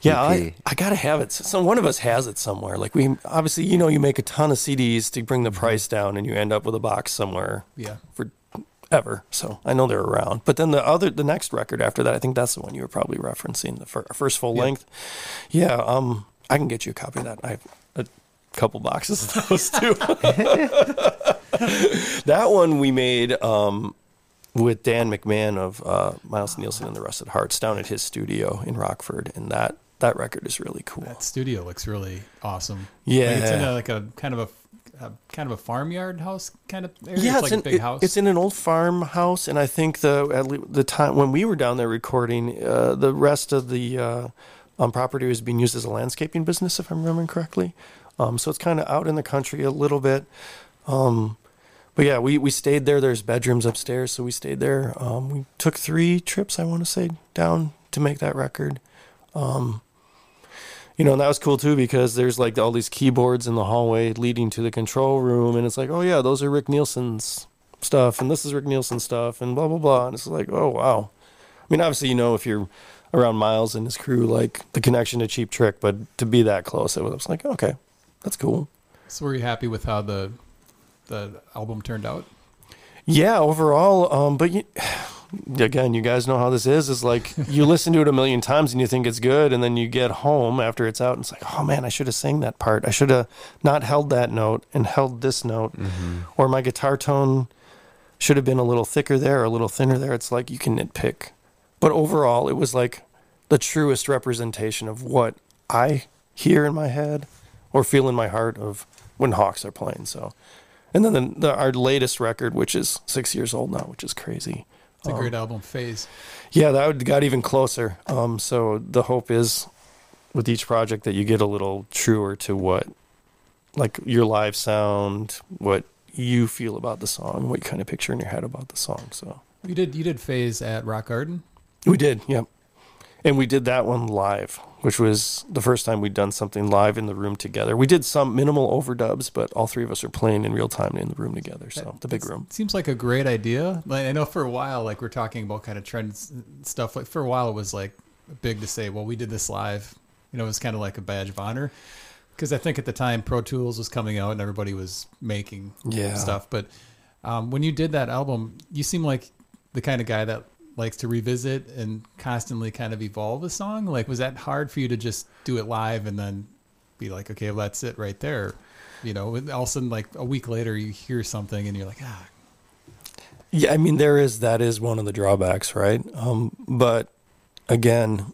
yeah, I, I gotta have it. So one of us has it somewhere. Like we obviously, you know, you make a ton of CDs to bring the price down, and you end up with a box somewhere Yeah. for ever. So I know they're around. But then the other, the next record after that, I think that's the one you were probably referencing, the fir- first full Yeah. length. Yeah, um, I can get you a copy of that. I have a couple boxes of those too. that one we made um, with Dan McMahon of uh, Miles Nielsen and the Rusted Hearts down at his studio in Rockford, and that that record is really cool. That studio looks really awesome. Yeah. Like, it's in a, like a kind of a, kind of a farmyard house kind of area. Yeah, it's, like in, a big it- house. It's in an old farmhouse, and I think the at le- the time when we were down there recording, uh, the rest of the uh, um, property was being used as a landscaping business, if I'm remembering correctly. Um, so it's kind of out in the country a little bit. Um, but yeah, we, we stayed there. There's bedrooms upstairs, so we stayed there. Um, we took three trips, I want to say, down to make that record. Um, you know, and that was cool too because there's like all these keyboards in the hallway leading to the control room, and it's like, oh yeah, those are Rick Nielsen's stuff, and this is Rick Nielsen's stuff, and blah blah blah. And it's like, oh wow. I mean, obviously, you know, if you're around Miles and his crew, like the connection to Cheap Trick, but to be that close, it was like, okay, that's cool. so were you happy with how the the album turned out? Yeah, overall, um, but you, again, you guys know how this is. Is like you listen to it a million times and you think it's good, and then you get home after it's out and it's like, oh man, I should have sang that part. I should have not held that note and held this note, or my guitar tone should have been a little thicker there or a little thinner there. It's like you can nitpick, but overall, it was like the truest representation of what I hear in my head or feel in my heart of when Hawks are playing. So. And then the, the, our latest record, which is six years old now, which is crazy. It's a Um, great album, Phase. Yeah, that would, got even closer. Um, so the hope is with each project that you get a little truer to what, like your live sound, what you feel about the song, what you kind of picture in your head about the song. So You did you did Phase at Rock Garden. We did, yep. And we did that one live, which was the first time we'd done something live in the room together. We did some minimal overdubs, but all three of us are playing in real time in the room together. So the big room. Seems like a great idea. Like I know for a while, like we're talking about kind of trends stuff. Like for a while, it was like big to say, "Well, we did this live." You know, it was kind of like a badge of honor because I think at the time Pro Tools was coming out and everybody was making Yeah. stuff. But um, when you did that album, you seem like the kind of guy that likes to revisit and constantly kind of evolve a song. Like, was that hard for you to just do it live and then be like, okay, well, that's it right there? You know, all of a sudden, like a week later, you hear something and you're like, ah, Yeah, I mean there is that is one of the drawbacks, right? Um, but again,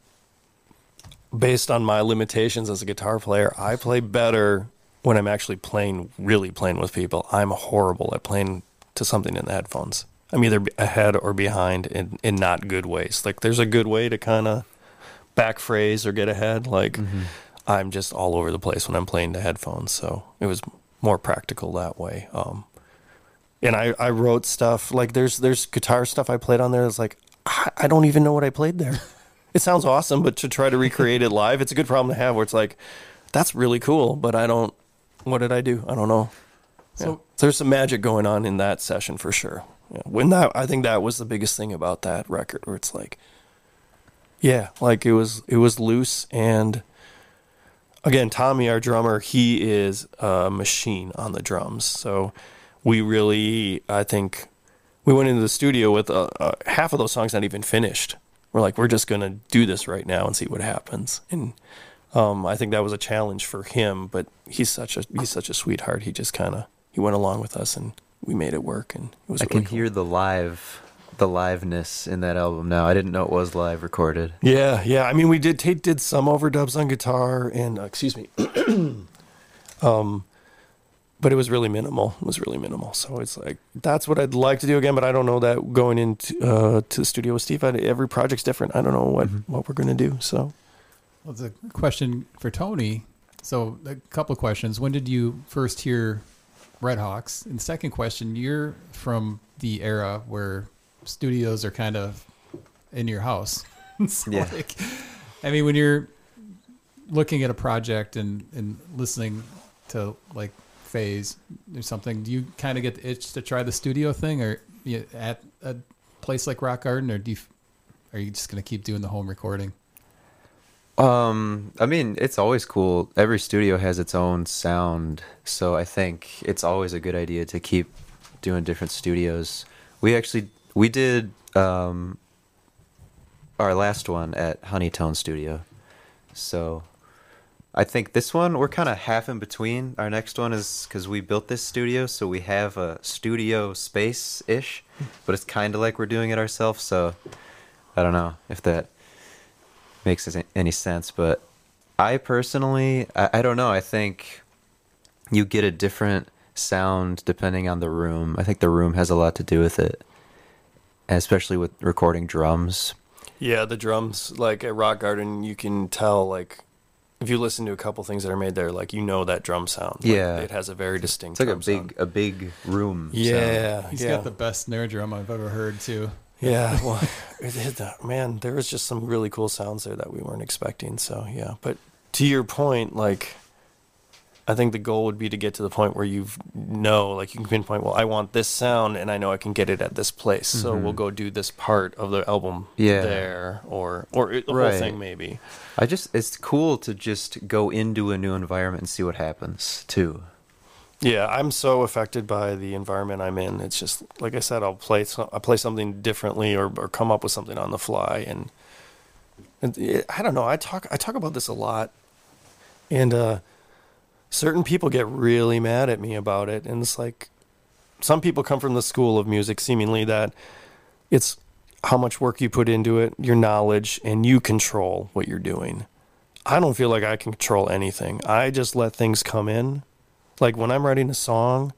based on my limitations as a guitar player, I play better when I'm actually playing, really playing with people. I'm horrible at playing to something in the headphones. I'm either ahead or behind in, in not good ways. Like there's a good way to kind of back phrase or get ahead. Like I'm just all over the place when I'm playing the headphones. So it was more practical that way. Um, and I, I wrote stuff like there's there's guitar stuff I played on there that's like I, I don't even know what I played there. it sounds awesome, but to try to recreate it live, it's a good problem to have where it's like that's really cool, but I don't what did I do? I don't know. So- So there's some magic going on in that session for sure. Yeah. When that I think that was the biggest thing about that record where it's like yeah, like it was it was loose and again, Tommy, our drummer, he is a machine on the drums. So we really, I think, we went into the studio with uh, uh, half of those songs not even finished. We're like, we're just gonna do this right now and see what happens. And um, I think that was a challenge for him, but he's such a he's such a sweetheart. He just kind of he went along with us, and we made it work. And it was I really can cool. hear the live, the liveness in that album now. I didn't know it was live recorded. Yeah, yeah. I mean, we did Tate did some overdubs on guitar, and uh, excuse me, um, but it was really minimal. It was really minimal. So it's like that's what I'd like to do again, but I don't know that going into uh, to the studio with Steve. I, every project's different. I don't know what what we're gonna do. So Well, it's a question for Tony. So, a couple of questions. When did you first hear Red Hawks? And second question, you're from the era where studios are kind of in your house. So, Yeah. like, I mean, when you're looking at a project and, and listening to like Phase or something, do you kind of get the itch to try the studio thing, or you at a place like Rock Garden, or do you, are you just gonna keep doing the home recording? Um, I mean, it's always cool. Every studio has its own sound, so I think it's always a good idea to keep doing different studios. We actually we did um our last one at Honeytone Studio. So I think this one we're kind of half in between. Our next one is cuz we built this studio, so we have a studio space ish, but it's kind of like we're doing it ourselves, so I don't know if that makes any sense, but I personally, I, I don't know. I think you get a different sound depending on the room. I think the room has a lot to do with it, especially with recording drums. yeah, the drums like at Rock Garden, you can tell like. If you listen to a couple things that are made there, like you know that drum sound. Like, Yeah. it has a very distinct. It's like a drum sound. big, a big room. sound. Yeah, He's yeah. got the best snare drum I've ever heard too. Yeah, well, it, it, uh, man, there was just some really cool sounds there that we weren't expecting. So yeah, but to your point, like, I think the goal would be to get to the point where you know, like, you can pinpoint, well, I want this sound, and I know I can get it at this place. So we'll mm-hmm. go do this part of the album Yeah. there, or or it- the Right. whole thing maybe. I just, it's cool to just go into a new environment and see what happens too. Yeah, I'm so affected by the environment I'm in. It's just like I said, I'll play I play something differently or, or come up with something on the fly, and, and it, I don't know. I talk I talk about this a lot, and uh, certain people get really mad at me about it, and it's like some people come from the school of music, seemingly that it's how much work you put into it, your knowledge, and you control what you're doing. I don't feel like I can control anything. I just let things come in like when I'm writing a song,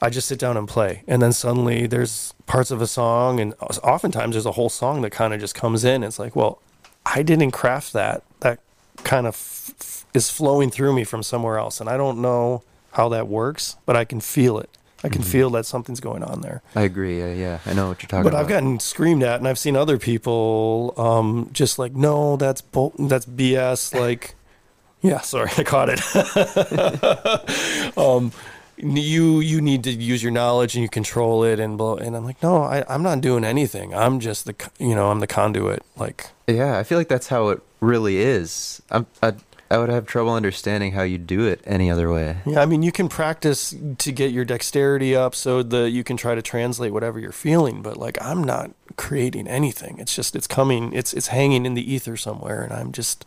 I just sit down and play, and then suddenly there's parts of a song, and oftentimes there's a whole song that kind of just comes in. It's like, well, I didn't craft that. That kind of f- f- is flowing through me from somewhere else, and I don't know how that works, but I can feel it. I can feel that something's going on there. I agree. Yeah, yeah. I know what you're talking But about. But I've gotten screamed at, and I've seen other people um, just like, no, that's bull- that's BS. Like, yeah, sorry, I caught it. um, you you need to use your knowledge and you control it, and blow. And I'm like, no, I, I'm not doing anything. I'm just the you know I'm the conduit. Like, Yeah, I feel like that's how it really is. I'm, I, I would have trouble understanding how you do it any other way. yeah, I mean, you can practice to get your dexterity up so that you can try to translate whatever you're feeling. But like, I'm not creating anything. It's just it's coming. It's it's hanging in the ether somewhere, and I'm just.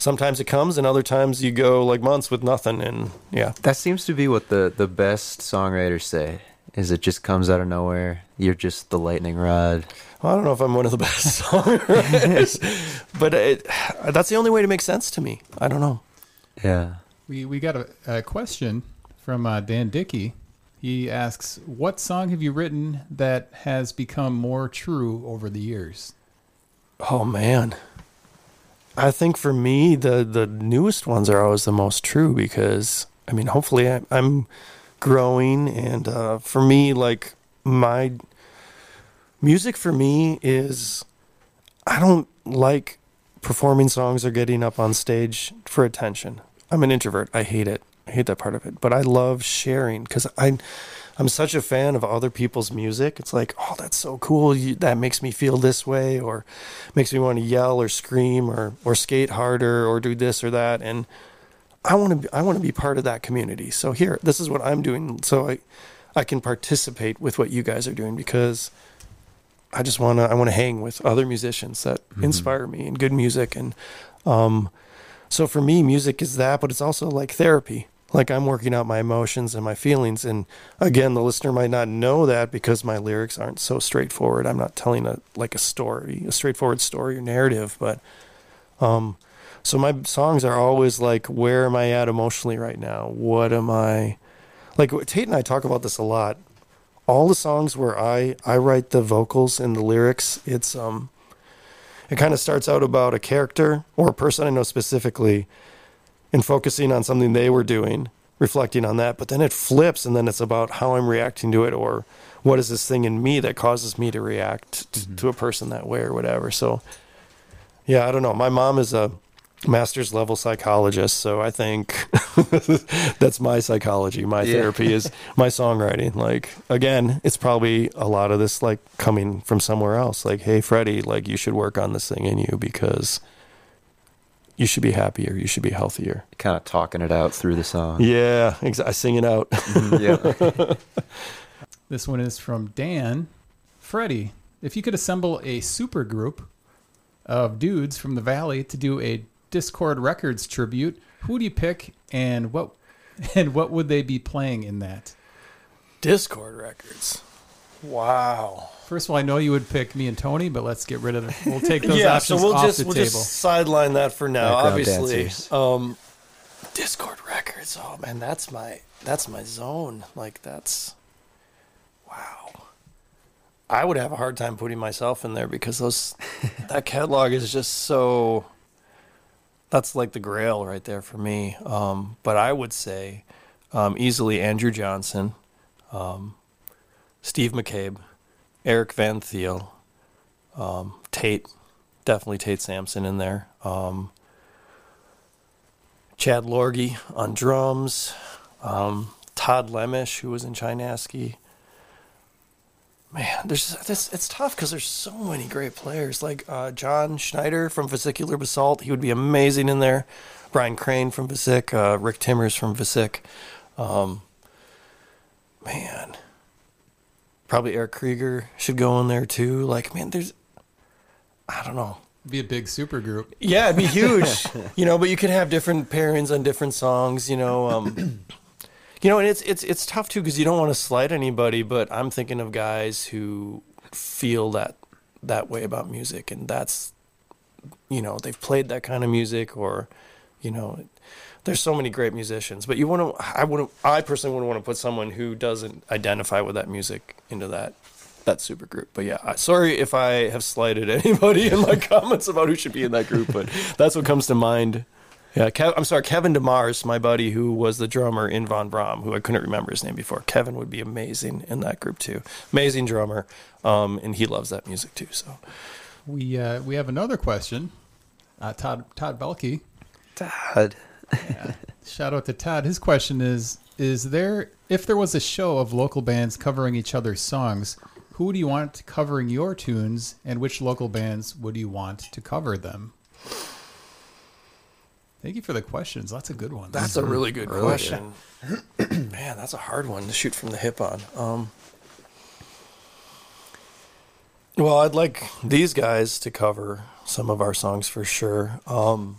Sometimes it comes, and other times you go like months with nothing, and yeah, That seems to be what the, the best songwriters say. Is it just comes out of nowhere? You're just the lightning rod. I don't know if I'm one of the best songwriters, but it, that's the only way to make sense to me. I don't know. Yeah. We we got a, a question from uh, Dan Dickey. He asks, "What song have you written that has become more true over the years?" Oh man, I think for me the the newest ones are always the most true because I mean, hopefully I, I'm growing, and uh, for me, like my music for me is I don't like performing songs or getting up on stage for attention. I'm an introvert. I hate it. I hate that part of it. But I love sharing because I, I'm such a fan of other people's music. It's like, oh, that's so cool. You, that makes me feel this way, or makes me want to yell or scream or or skate harder or do this or that. And I want to be, I want to be part of that community. So here, this is what I'm doing. So I, I can participate with what you guys are doing because I just want to, I want to hang with other musicians that inspire me and good music. And, um, so for me, music is that, but it's also like therapy. Like I'm working out my emotions and my feelings. And again, the listener might not know that because my lyrics aren't so straightforward. I'm not telling a, like a story, a straightforward story or narrative, but, um, so my songs are always like, where am I at emotionally right now? What am I like? Tate and I talk about this a lot. All the songs where I I write the vocals and the lyrics, it's um, it kind of starts out about a character or a person I know specifically, and focusing on something they were doing, reflecting on that. But then it flips, and then it's about how I'm reacting to it, or what is this thing in me that causes me to react t- mm-hmm. to a person that way, or whatever. So, yeah, I don't know. My mom is a master's level psychologist, so I think that's my psychology. My Yeah. therapy is my songwriting. Like again, it's probably a lot of this like coming from somewhere else. Like, hey, Freddie, like you should work on this thing in you because you should be happier. You should be healthier. Kind of talking it out through the song. Yeah, exa- I sing it out. Mm-hmm, yeah. This one is from Dan. Freddie, if you could assemble a super group of dudes from the valley to do a Dischord Records tribute, who do you pick and what and what would they be playing in that? Dischord records. Wow. First of all, I know you would pick me and Tony, but let's get rid of it. We'll take those yeah, so we'll off just the we'll table. just sideline that for now. Background Obviously, um, Dischord records. Oh man, that's my that's my zone. Like that's wow. I would have a hard time putting myself in there because those that catalog is just so. That's like the grail right there for me. Um, but I would say um, easily Andrew Johnson, um, Steve McCabe, Eric Van Thiel, um, Tate, definitely Tate Sampson in there. Um, Chad Lorgy on drums, um, Todd Lemish, who was in Chinaski. Man, there's this. It's tough because there's so many great players. Like uh, John Schneider from Vesicular Basalt, he would be amazing in there. Brian Crane from Visic, uh, Rick Timmers from Visic. Um, man, probably Eric Krieger should go in there too. Like, man, there's, I don't know. be a big super group. Yeah, it'd be huge, you know. But you could have different pairings on different songs, you know. Um, you know, and it's it's it's tough too because you don't want to slight anybody. But I'm thinking of guys who feel that that way about music, and that's, you know, they've played that kind of music, or, you know, there's so many great musicians. But you want to, I wouldn't, I personally wouldn't want to put someone who doesn't identify with that music into that that super group. But yeah, I- sorry if I have slighted anybody in my comments about who should be in that group, but that's what comes to mind. Yeah, Kev, I'm sorry, Kevin DeMars, my buddy who was the drummer in Von Braun, who I couldn't remember his name before. Kevin would be amazing in that group too. Amazing drummer, um, and he loves that music too. So We uh, we have another question. Uh, Todd Todd Belke. Todd. Shout out to Todd. His question is: Is there if there was a show of local bands covering each other's songs, who do you want covering your tunes, and which local bands would you want to cover them? Thank you for the questions. That's a good one. that's a really good Really? question. Man, that's a hard one to shoot from the hip on. Um, well, I'd like these guys to cover some of our songs for sure. Um,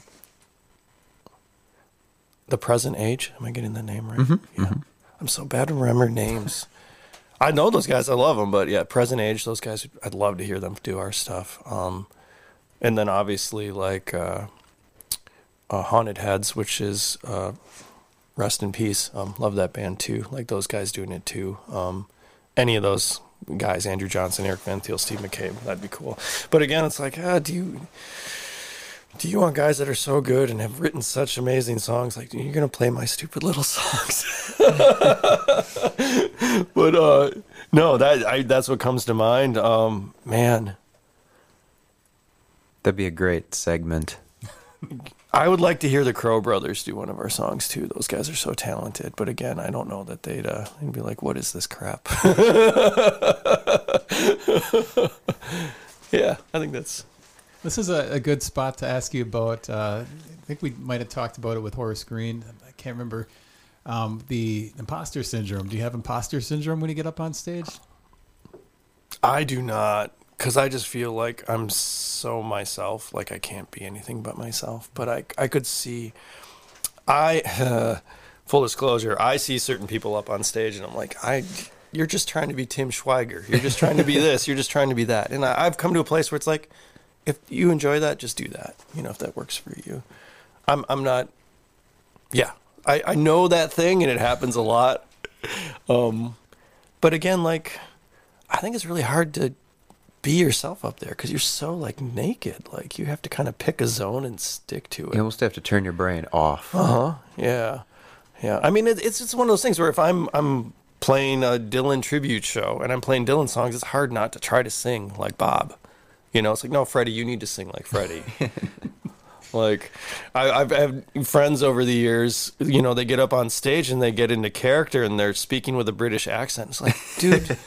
the present age. Am I getting the name right? yeah. I'm so bad at remembering names. I know those guys. I love them, but yeah, present age. Those guys. I'd love to hear them do our stuff. Um, and then obviously like uh, uh, Haunted Heads, which is uh, rest in peace. Um, love that band too. Like those guys doing it too. Um, any of those guys, Andrew Johnson, Eric Van Thiel, Steve McCabe, that'd be cool. But again, it's like, ah, do you do you want guys that are so good and have written such amazing songs? Like you're gonna play my stupid little songs. but uh, no, that I, that's what comes to mind. Um, man, That'd be a great segment. I would like to hear the Crow Brothers do one of our songs too. Those guys are so talented. But again, I don't know that they'd uh, they'd be like, "What is this crap?" yeah, I think that's This is a, a good spot to ask you about. Uh, I think we might have talked about it with Horace Green. I can't remember um, the imposter syndrome. Do you have imposter syndrome when you get up on stage? I do not, because I just feel like I'm so myself. Like I can't be anything but myself. But I, I could see, I, uh, full disclosure, I see certain people up on stage, and I'm like, I, you're just trying to be Tim Schweiger. You're just trying to be this. You're just trying to be that. And I, I've come to a place where it's like, if you enjoy that, just do that. You know, if that works for you. I'm, I'm not. Yeah, I, I know that thing, and it happens a lot. Um, but again, like I think it's really hard to be yourself up there because you're so like naked. Like you have to kind of pick a zone and stick to it. You almost have to turn your brain off. Uh huh. Yeah. Yeah. I mean, it, it's it's one of those things where if I'm I'm playing a Dylan tribute show and I'm playing Dylan songs, it's hard not to try to sing like Bob. You know, it's like no, Freddie, you need to sing like Freddie. like I, I've had friends over the years. You know, they get up on stage and they get into character and they're speaking with a British accent. It's like, dude.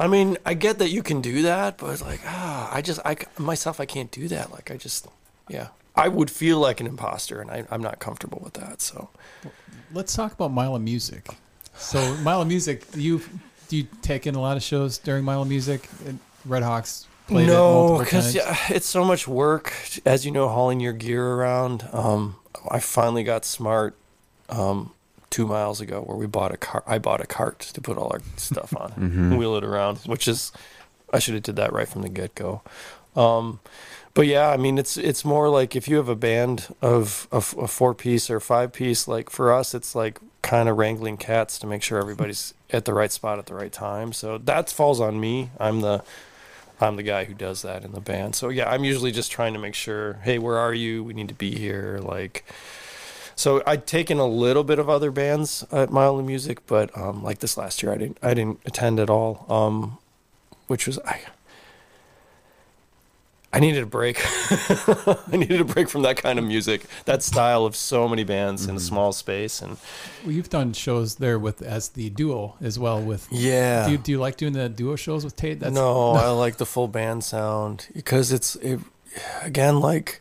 I mean, I get that you can do that, but it's like, ah, I just, I myself, I can't do that. Like, I just, yeah, I would feel like an imposter, and I, I'm not comfortable with that. So, Let's talk about Mile of Music. So Mile of Music, you do you take in a lot of shows during Mile of Music? And Red Hawks played it no, because times. yeah, it's so much work, as you know, hauling your gear around. Um, I finally got smart um, two miles ago, where we bought a car. I bought a cart to put all our stuff on, and wheel it around, which is I should have did that right from the get go. Um, but yeah, I mean, it's it's more like if you have a band of, of a four piece or five piece, like for us, it's like kind of wrangling cats to make sure everybody's at the right spot at the right time. So that falls on me. I'm the I'm the guy who does that in the band. So yeah, I'm usually just trying to make sure, hey, where are you? We need to be here. Like, so I'd taken a little bit of other bands at Mile of Music, but um, like this last year, I didn't I didn't attend at all. Um, which was I. I needed a break. I needed a break from that kind of music, that style of so many bands in a mm-hmm. small space, and Well, you've done shows there with as the duo as well. With yeah. do you, do you like doing the duo shows with Tate? no, I like the full band sound because it's it, again like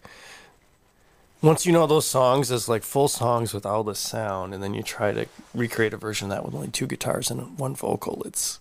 once you know those songs as like full songs with all the sound, and then you try to recreate a version of that with only two guitars and one vocal. It's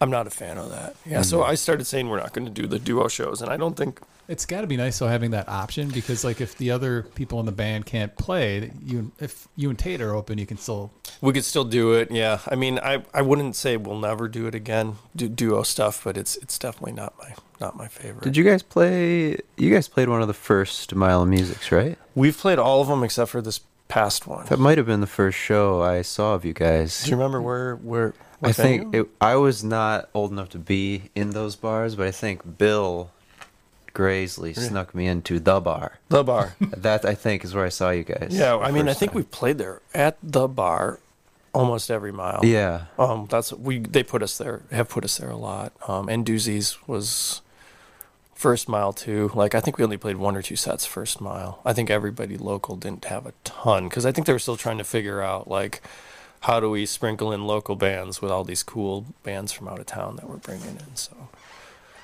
I'm not a fan of that. Yeah, so mm-hmm. I started saying we're not going to do the duo shows, and I don't think It's got to be nice though having that option because like if the other people in the band can't play, you if you and Tate are open, you can still. we could still do it. Yeah, I mean, I I wouldn't say we'll never do it again, do duo stuff, but it's it's definitely not my not my favorite. Did you guys play? You guys played one of the first Mile of Musics, right? We've played all of them except for this past one. That might have been the first show I saw of you guys. Do you remember where where? I think it, I was not old enough to be in those bars, but I think Bill Graisley snuck me into the bar. the bar. That I think is where I saw you guys. yeah, I mean, I think time. we've played there at the bar almost every mile. Yeah, Um, that's we they put us there, have put us there a lot. Um, and Doozies was first mile too. Like I think we only played one or two sets first mile. I think everybody local didn't have a ton because I think they were still trying to figure out like how do we sprinkle in local bands with all these cool bands from out of town that we're bringing in. So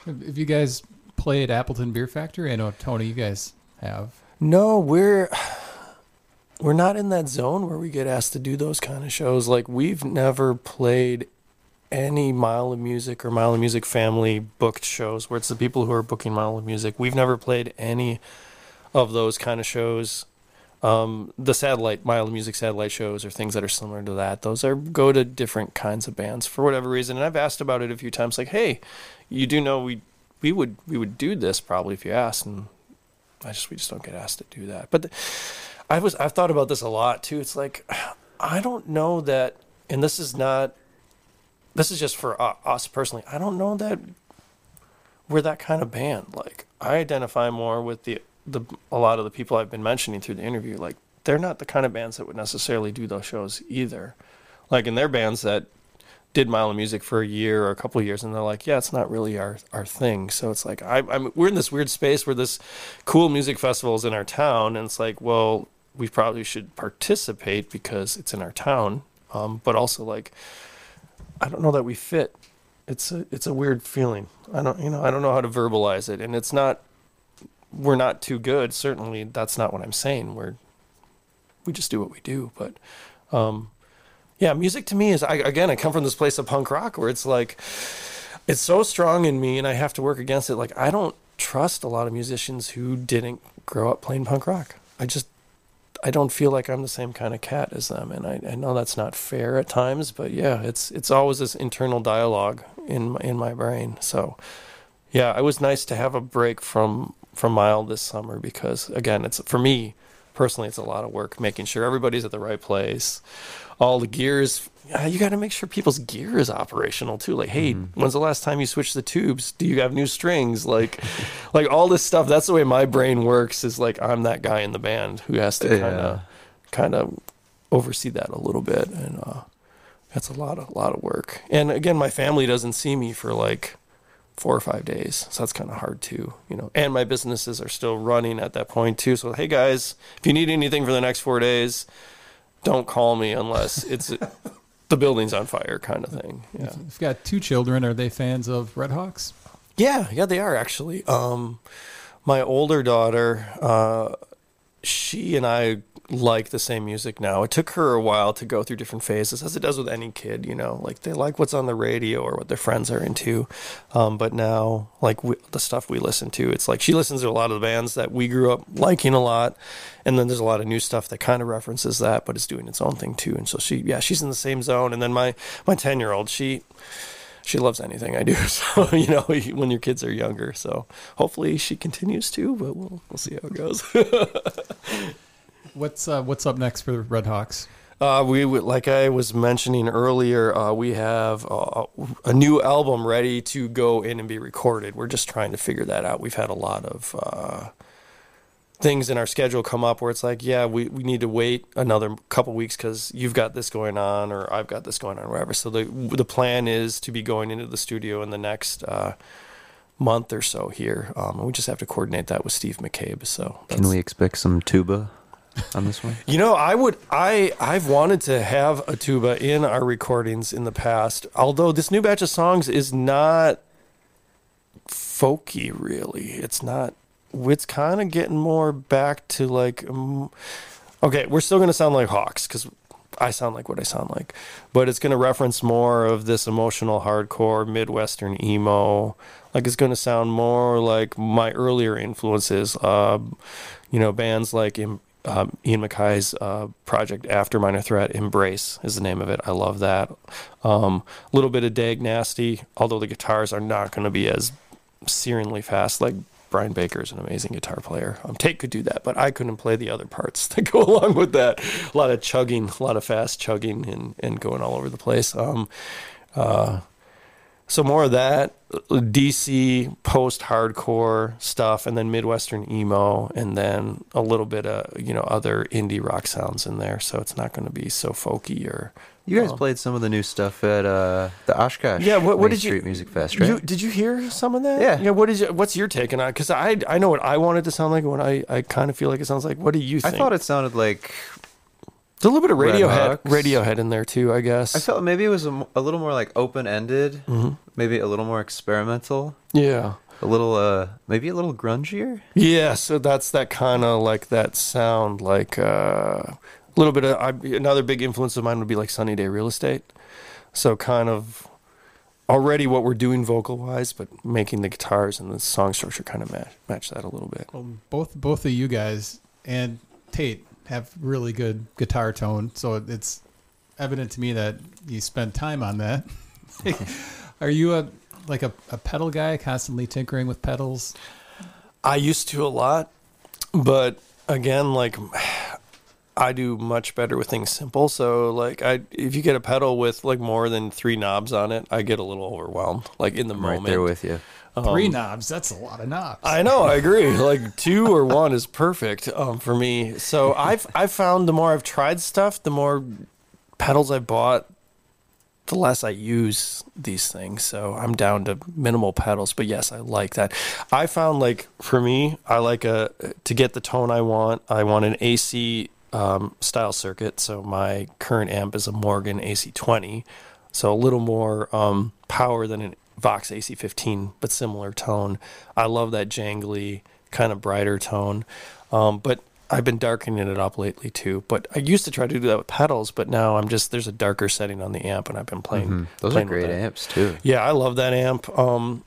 If you guys played Appleton Beer Factory, I know Tony, you guys have. No, we're we're not in that zone where we get asked to do those kind of shows. Like we've never played any Mile of Music or Mile of Music family booked shows where it's the people who are booking Mile of Music. We've never played any of those kind of shows. Um, the satellite Mile of Music satellite shows or things that are similar to that. Those are go to different kinds of bands for whatever reason. And I've asked about it a few times. Like, hey, you do know we we would we would do this probably if you asked, and I just we just don't get asked to do that. But the, I was I've thought about this a lot too. It's like I don't know that, and this is not. This is just for uh, us personally. I don't know that we're that kind of band. Like I identify more with the the a lot of the people I've been mentioning through the interview. Like they're not the kind of bands that would necessarily do those shows either. Like in their bands that did Mile of Music for a year or a couple of years, and they're like, yeah, it's not really our our thing. So it's like I, I'm we're in this weird space where this cool music festival is in our town, and it's like, well, we probably should participate because it's in our town, um, but also like, I don't know that we fit. It's a it's a weird feeling. I don't you know I don't know how to verbalize it, and it's not we're not too good. Certainly, that's not what I'm saying. We're we just do what we do. But um, yeah, music to me is I, again, I come from this place of punk rock where it's like it's so strong in me, and I have to work against it. Like I don't trust a lot of musicians who didn't grow up playing punk rock. I just I don't feel like I'm the same kind of cat as them, and I, I know that's not fair at times. But yeah, it's it's always this internal dialogue in my, in my brain. So yeah, it was nice to have a break from from Mild this summer because again, it's for me personally, it's a lot of work making sure everybody's at the right place. All the gears, you got to make sure people's gear is operational too. Like, hey, when's the last time you switched the tubes? Do you have new strings? Like, like all this stuff. That's the way my brain works. Is like I'm that guy in the band who has to kind of, Yeah. kind of oversee that a little bit, and uh, that's a lot a lot of work. And again, my family doesn't see me for like four or five days. So that's kind of hard too, you know. And my businesses are still running at that point too. So hey guys, if you need anything for the next four days, don't call me unless it's the building's on fire kind of thing. Yeah. You've got two children. Are they fans of Red Hawks? Yeah, yeah, they are actually. Um, my older daughter, uh, she and I like the same music now. It took her a while to go through different phases, as it does with any kid. You know, like they like what's on the radio or what their friends are into. Um, but now, like we, the stuff we listen to, it's like she listens to a lot of the bands that we grew up liking a lot, and then there's a lot of new stuff that kind of references that, but it's doing its own thing too. And so she, yeah, she's in the same zone. And then my my ten year old, she she loves anything I do. So you know, when your kids are younger, so hopefully she continues to, but we'll we'll see how it goes. What's uh, what's up next for the Red Hawks? Uh, we like I was mentioning earlier, uh, we have uh, a new album ready to go in and be recorded. We're just trying to figure that out. We've had a lot of uh, things in our schedule come up where it's like, yeah, we, we need to wait another couple weeks because you've got this going on or I've got this going on, or whatever. So the the plan is to be going into the studio in the next uh, month or so here. Um, and we just have to coordinate that with Steve McCabe. So Can we expect some tuba on this one? You know, I would I I've wanted to have a tuba in our recordings in the past. Although this new batch of songs is not folky really. It's not it's kind of getting more back to like um, okay, we're still going to sound like Hawks cuz I sound like what I sound like. But it's going to reference more of this emotional hardcore midwestern emo. Like it's going to sound more like my earlier influences uh you know, bands like um, Ian MacKaye's uh, project After Minor Threat, Embrace is the name of it. I love that. Um, a little bit of Dag Nasty, although the guitars are not going to be as searingly fast. Like Brian Baker is an amazing guitar player. Um, Tate could do that, but I couldn't play the other parts that go along with that. A lot of chugging, a lot of fast chugging, and, and going all over the place. Um, uh, so more of that DC post hardcore stuff, and then Midwestern emo, and then a little bit of you know other indie rock sounds in there. So it's not going to be so folky or. You guys um, played some of the new stuff at uh, the Oshkosh Yeah, what- what did you- Street Music Fest, right? You, did you hear some of that? Yeah. Yeah. What is your, what's your take on it? Because I I know what I want it to sound like. What I I kind of feel like it sounds like. What do you think? I thought it sounded like There's a little bit of Red Radiohead Radiohead in there too. I guess. I felt maybe it was a little more like open ended, Mm-hmm. maybe a little more experimental, yeah. a little uh maybe a little grungier. Yeah, so that's that kind of like that sound, like uh, a little bit of I, another big influence of mine would be like Sunny Day Real Estate. So kind of already what we're doing vocal wise, but making the guitars and the song structure kind of match match that a little bit. Well, both both of you guys and Tate have really good guitar tone, so it's evident to me that you spend time on that. Are you a like a, a pedal guy, constantly tinkering with pedals? I used to a lot, but again, like I do much better with things simple. So like I, if you get a pedal with like more than three knobs on it, I get a little overwhelmed. Like in the I'm moment, right there with you. Three Um, knobs, that's a lot of knobs. I know, I agree. Like two or one is perfect um, for me. So I've I've found the more I've tried stuff, the more pedals I bought, the less I use these things. So I'm down to minimal pedals. But yes, I like that. I found like for me, I like a to get the tone I want. I want an AC um, style circuit. So my current amp is a Morgan AC20. So a little more um, power than an Vox AC15, but similar tone. I love that jangly kind of brighter tone. Um, but I've been darkening it up lately too. But I used to try to do that with pedals, but now I'm just there's a darker setting on the amp, and I've been playing. Mhm. Those are playing with great amps too. Yeah, I love that amp. Um,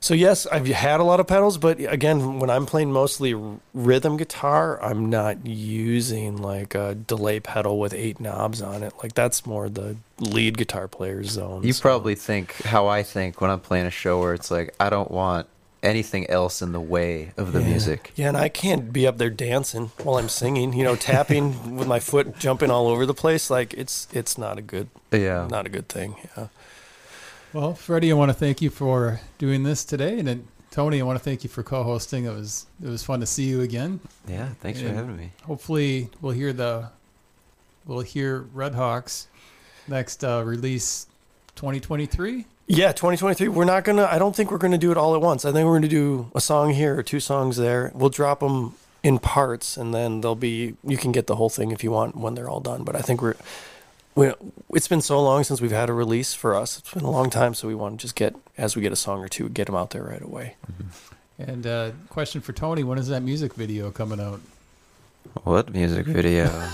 so yes, I've had a lot of pedals, but again, when I'm playing mostly rhythm guitar, I'm not using like a delay pedal with eight knobs on it. Like that's more the lead guitar player's zone. You so- probably think how I think when I'm playing a show where it's like I don't want anything else in the way of the yeah. music. Yeah, and I can't be up there dancing while I'm singing. You know, tapping with my foot jumping all over the place. Like it's it's not a good Yeah. not a good thing. Yeah. Well, Freddie, I want to thank you for doing this today, and then Tony, I want to thank you for co-hosting. It was it was fun to see you again. Yeah, thanks for having me. Hopefully, we'll hear the we'll hear Red Hawks next uh, release 2023. Yeah, 2023. We're not gonna. I don't think we're gonna do it all at once. I think we're gonna do a song here or two songs there. We'll drop them in parts, and then they'll be. You can get the whole thing if you want when they're all done. But I think we're. We, it's been so long since we've had a release for us. It's been a long time, so we want to just get as we get a song or two, get them out there right away. And uh, question for Tony: When is that music video coming out? What music video?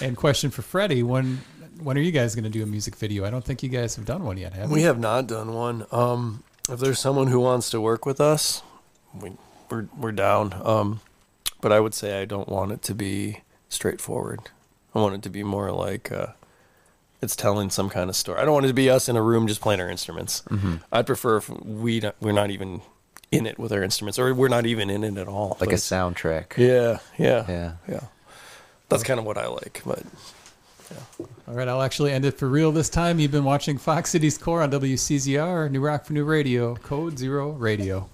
And question for Freddie: When when are you guys going to do a music video? I don't think you guys have done one yet, have We you? have not done one. Um, if there's someone who wants to work with us, we, we're we're down. Um, but I would say I don't want it to be straightforward. I want it to be more like uh, it's telling some kind of story. I don't want it to be us in a room just playing our instruments. Mm-hmm. I'd prefer if we not, we're not even in it with our instruments, or we're not even in it at all. like a soundtrack. Yeah, yeah, Yeah. yeah. That's kind of what I like. But All right, I'll actually end it for real this time. You've been watching Fox Cities Core on WCZR, New Rock for New Radio, Code Zero Radio.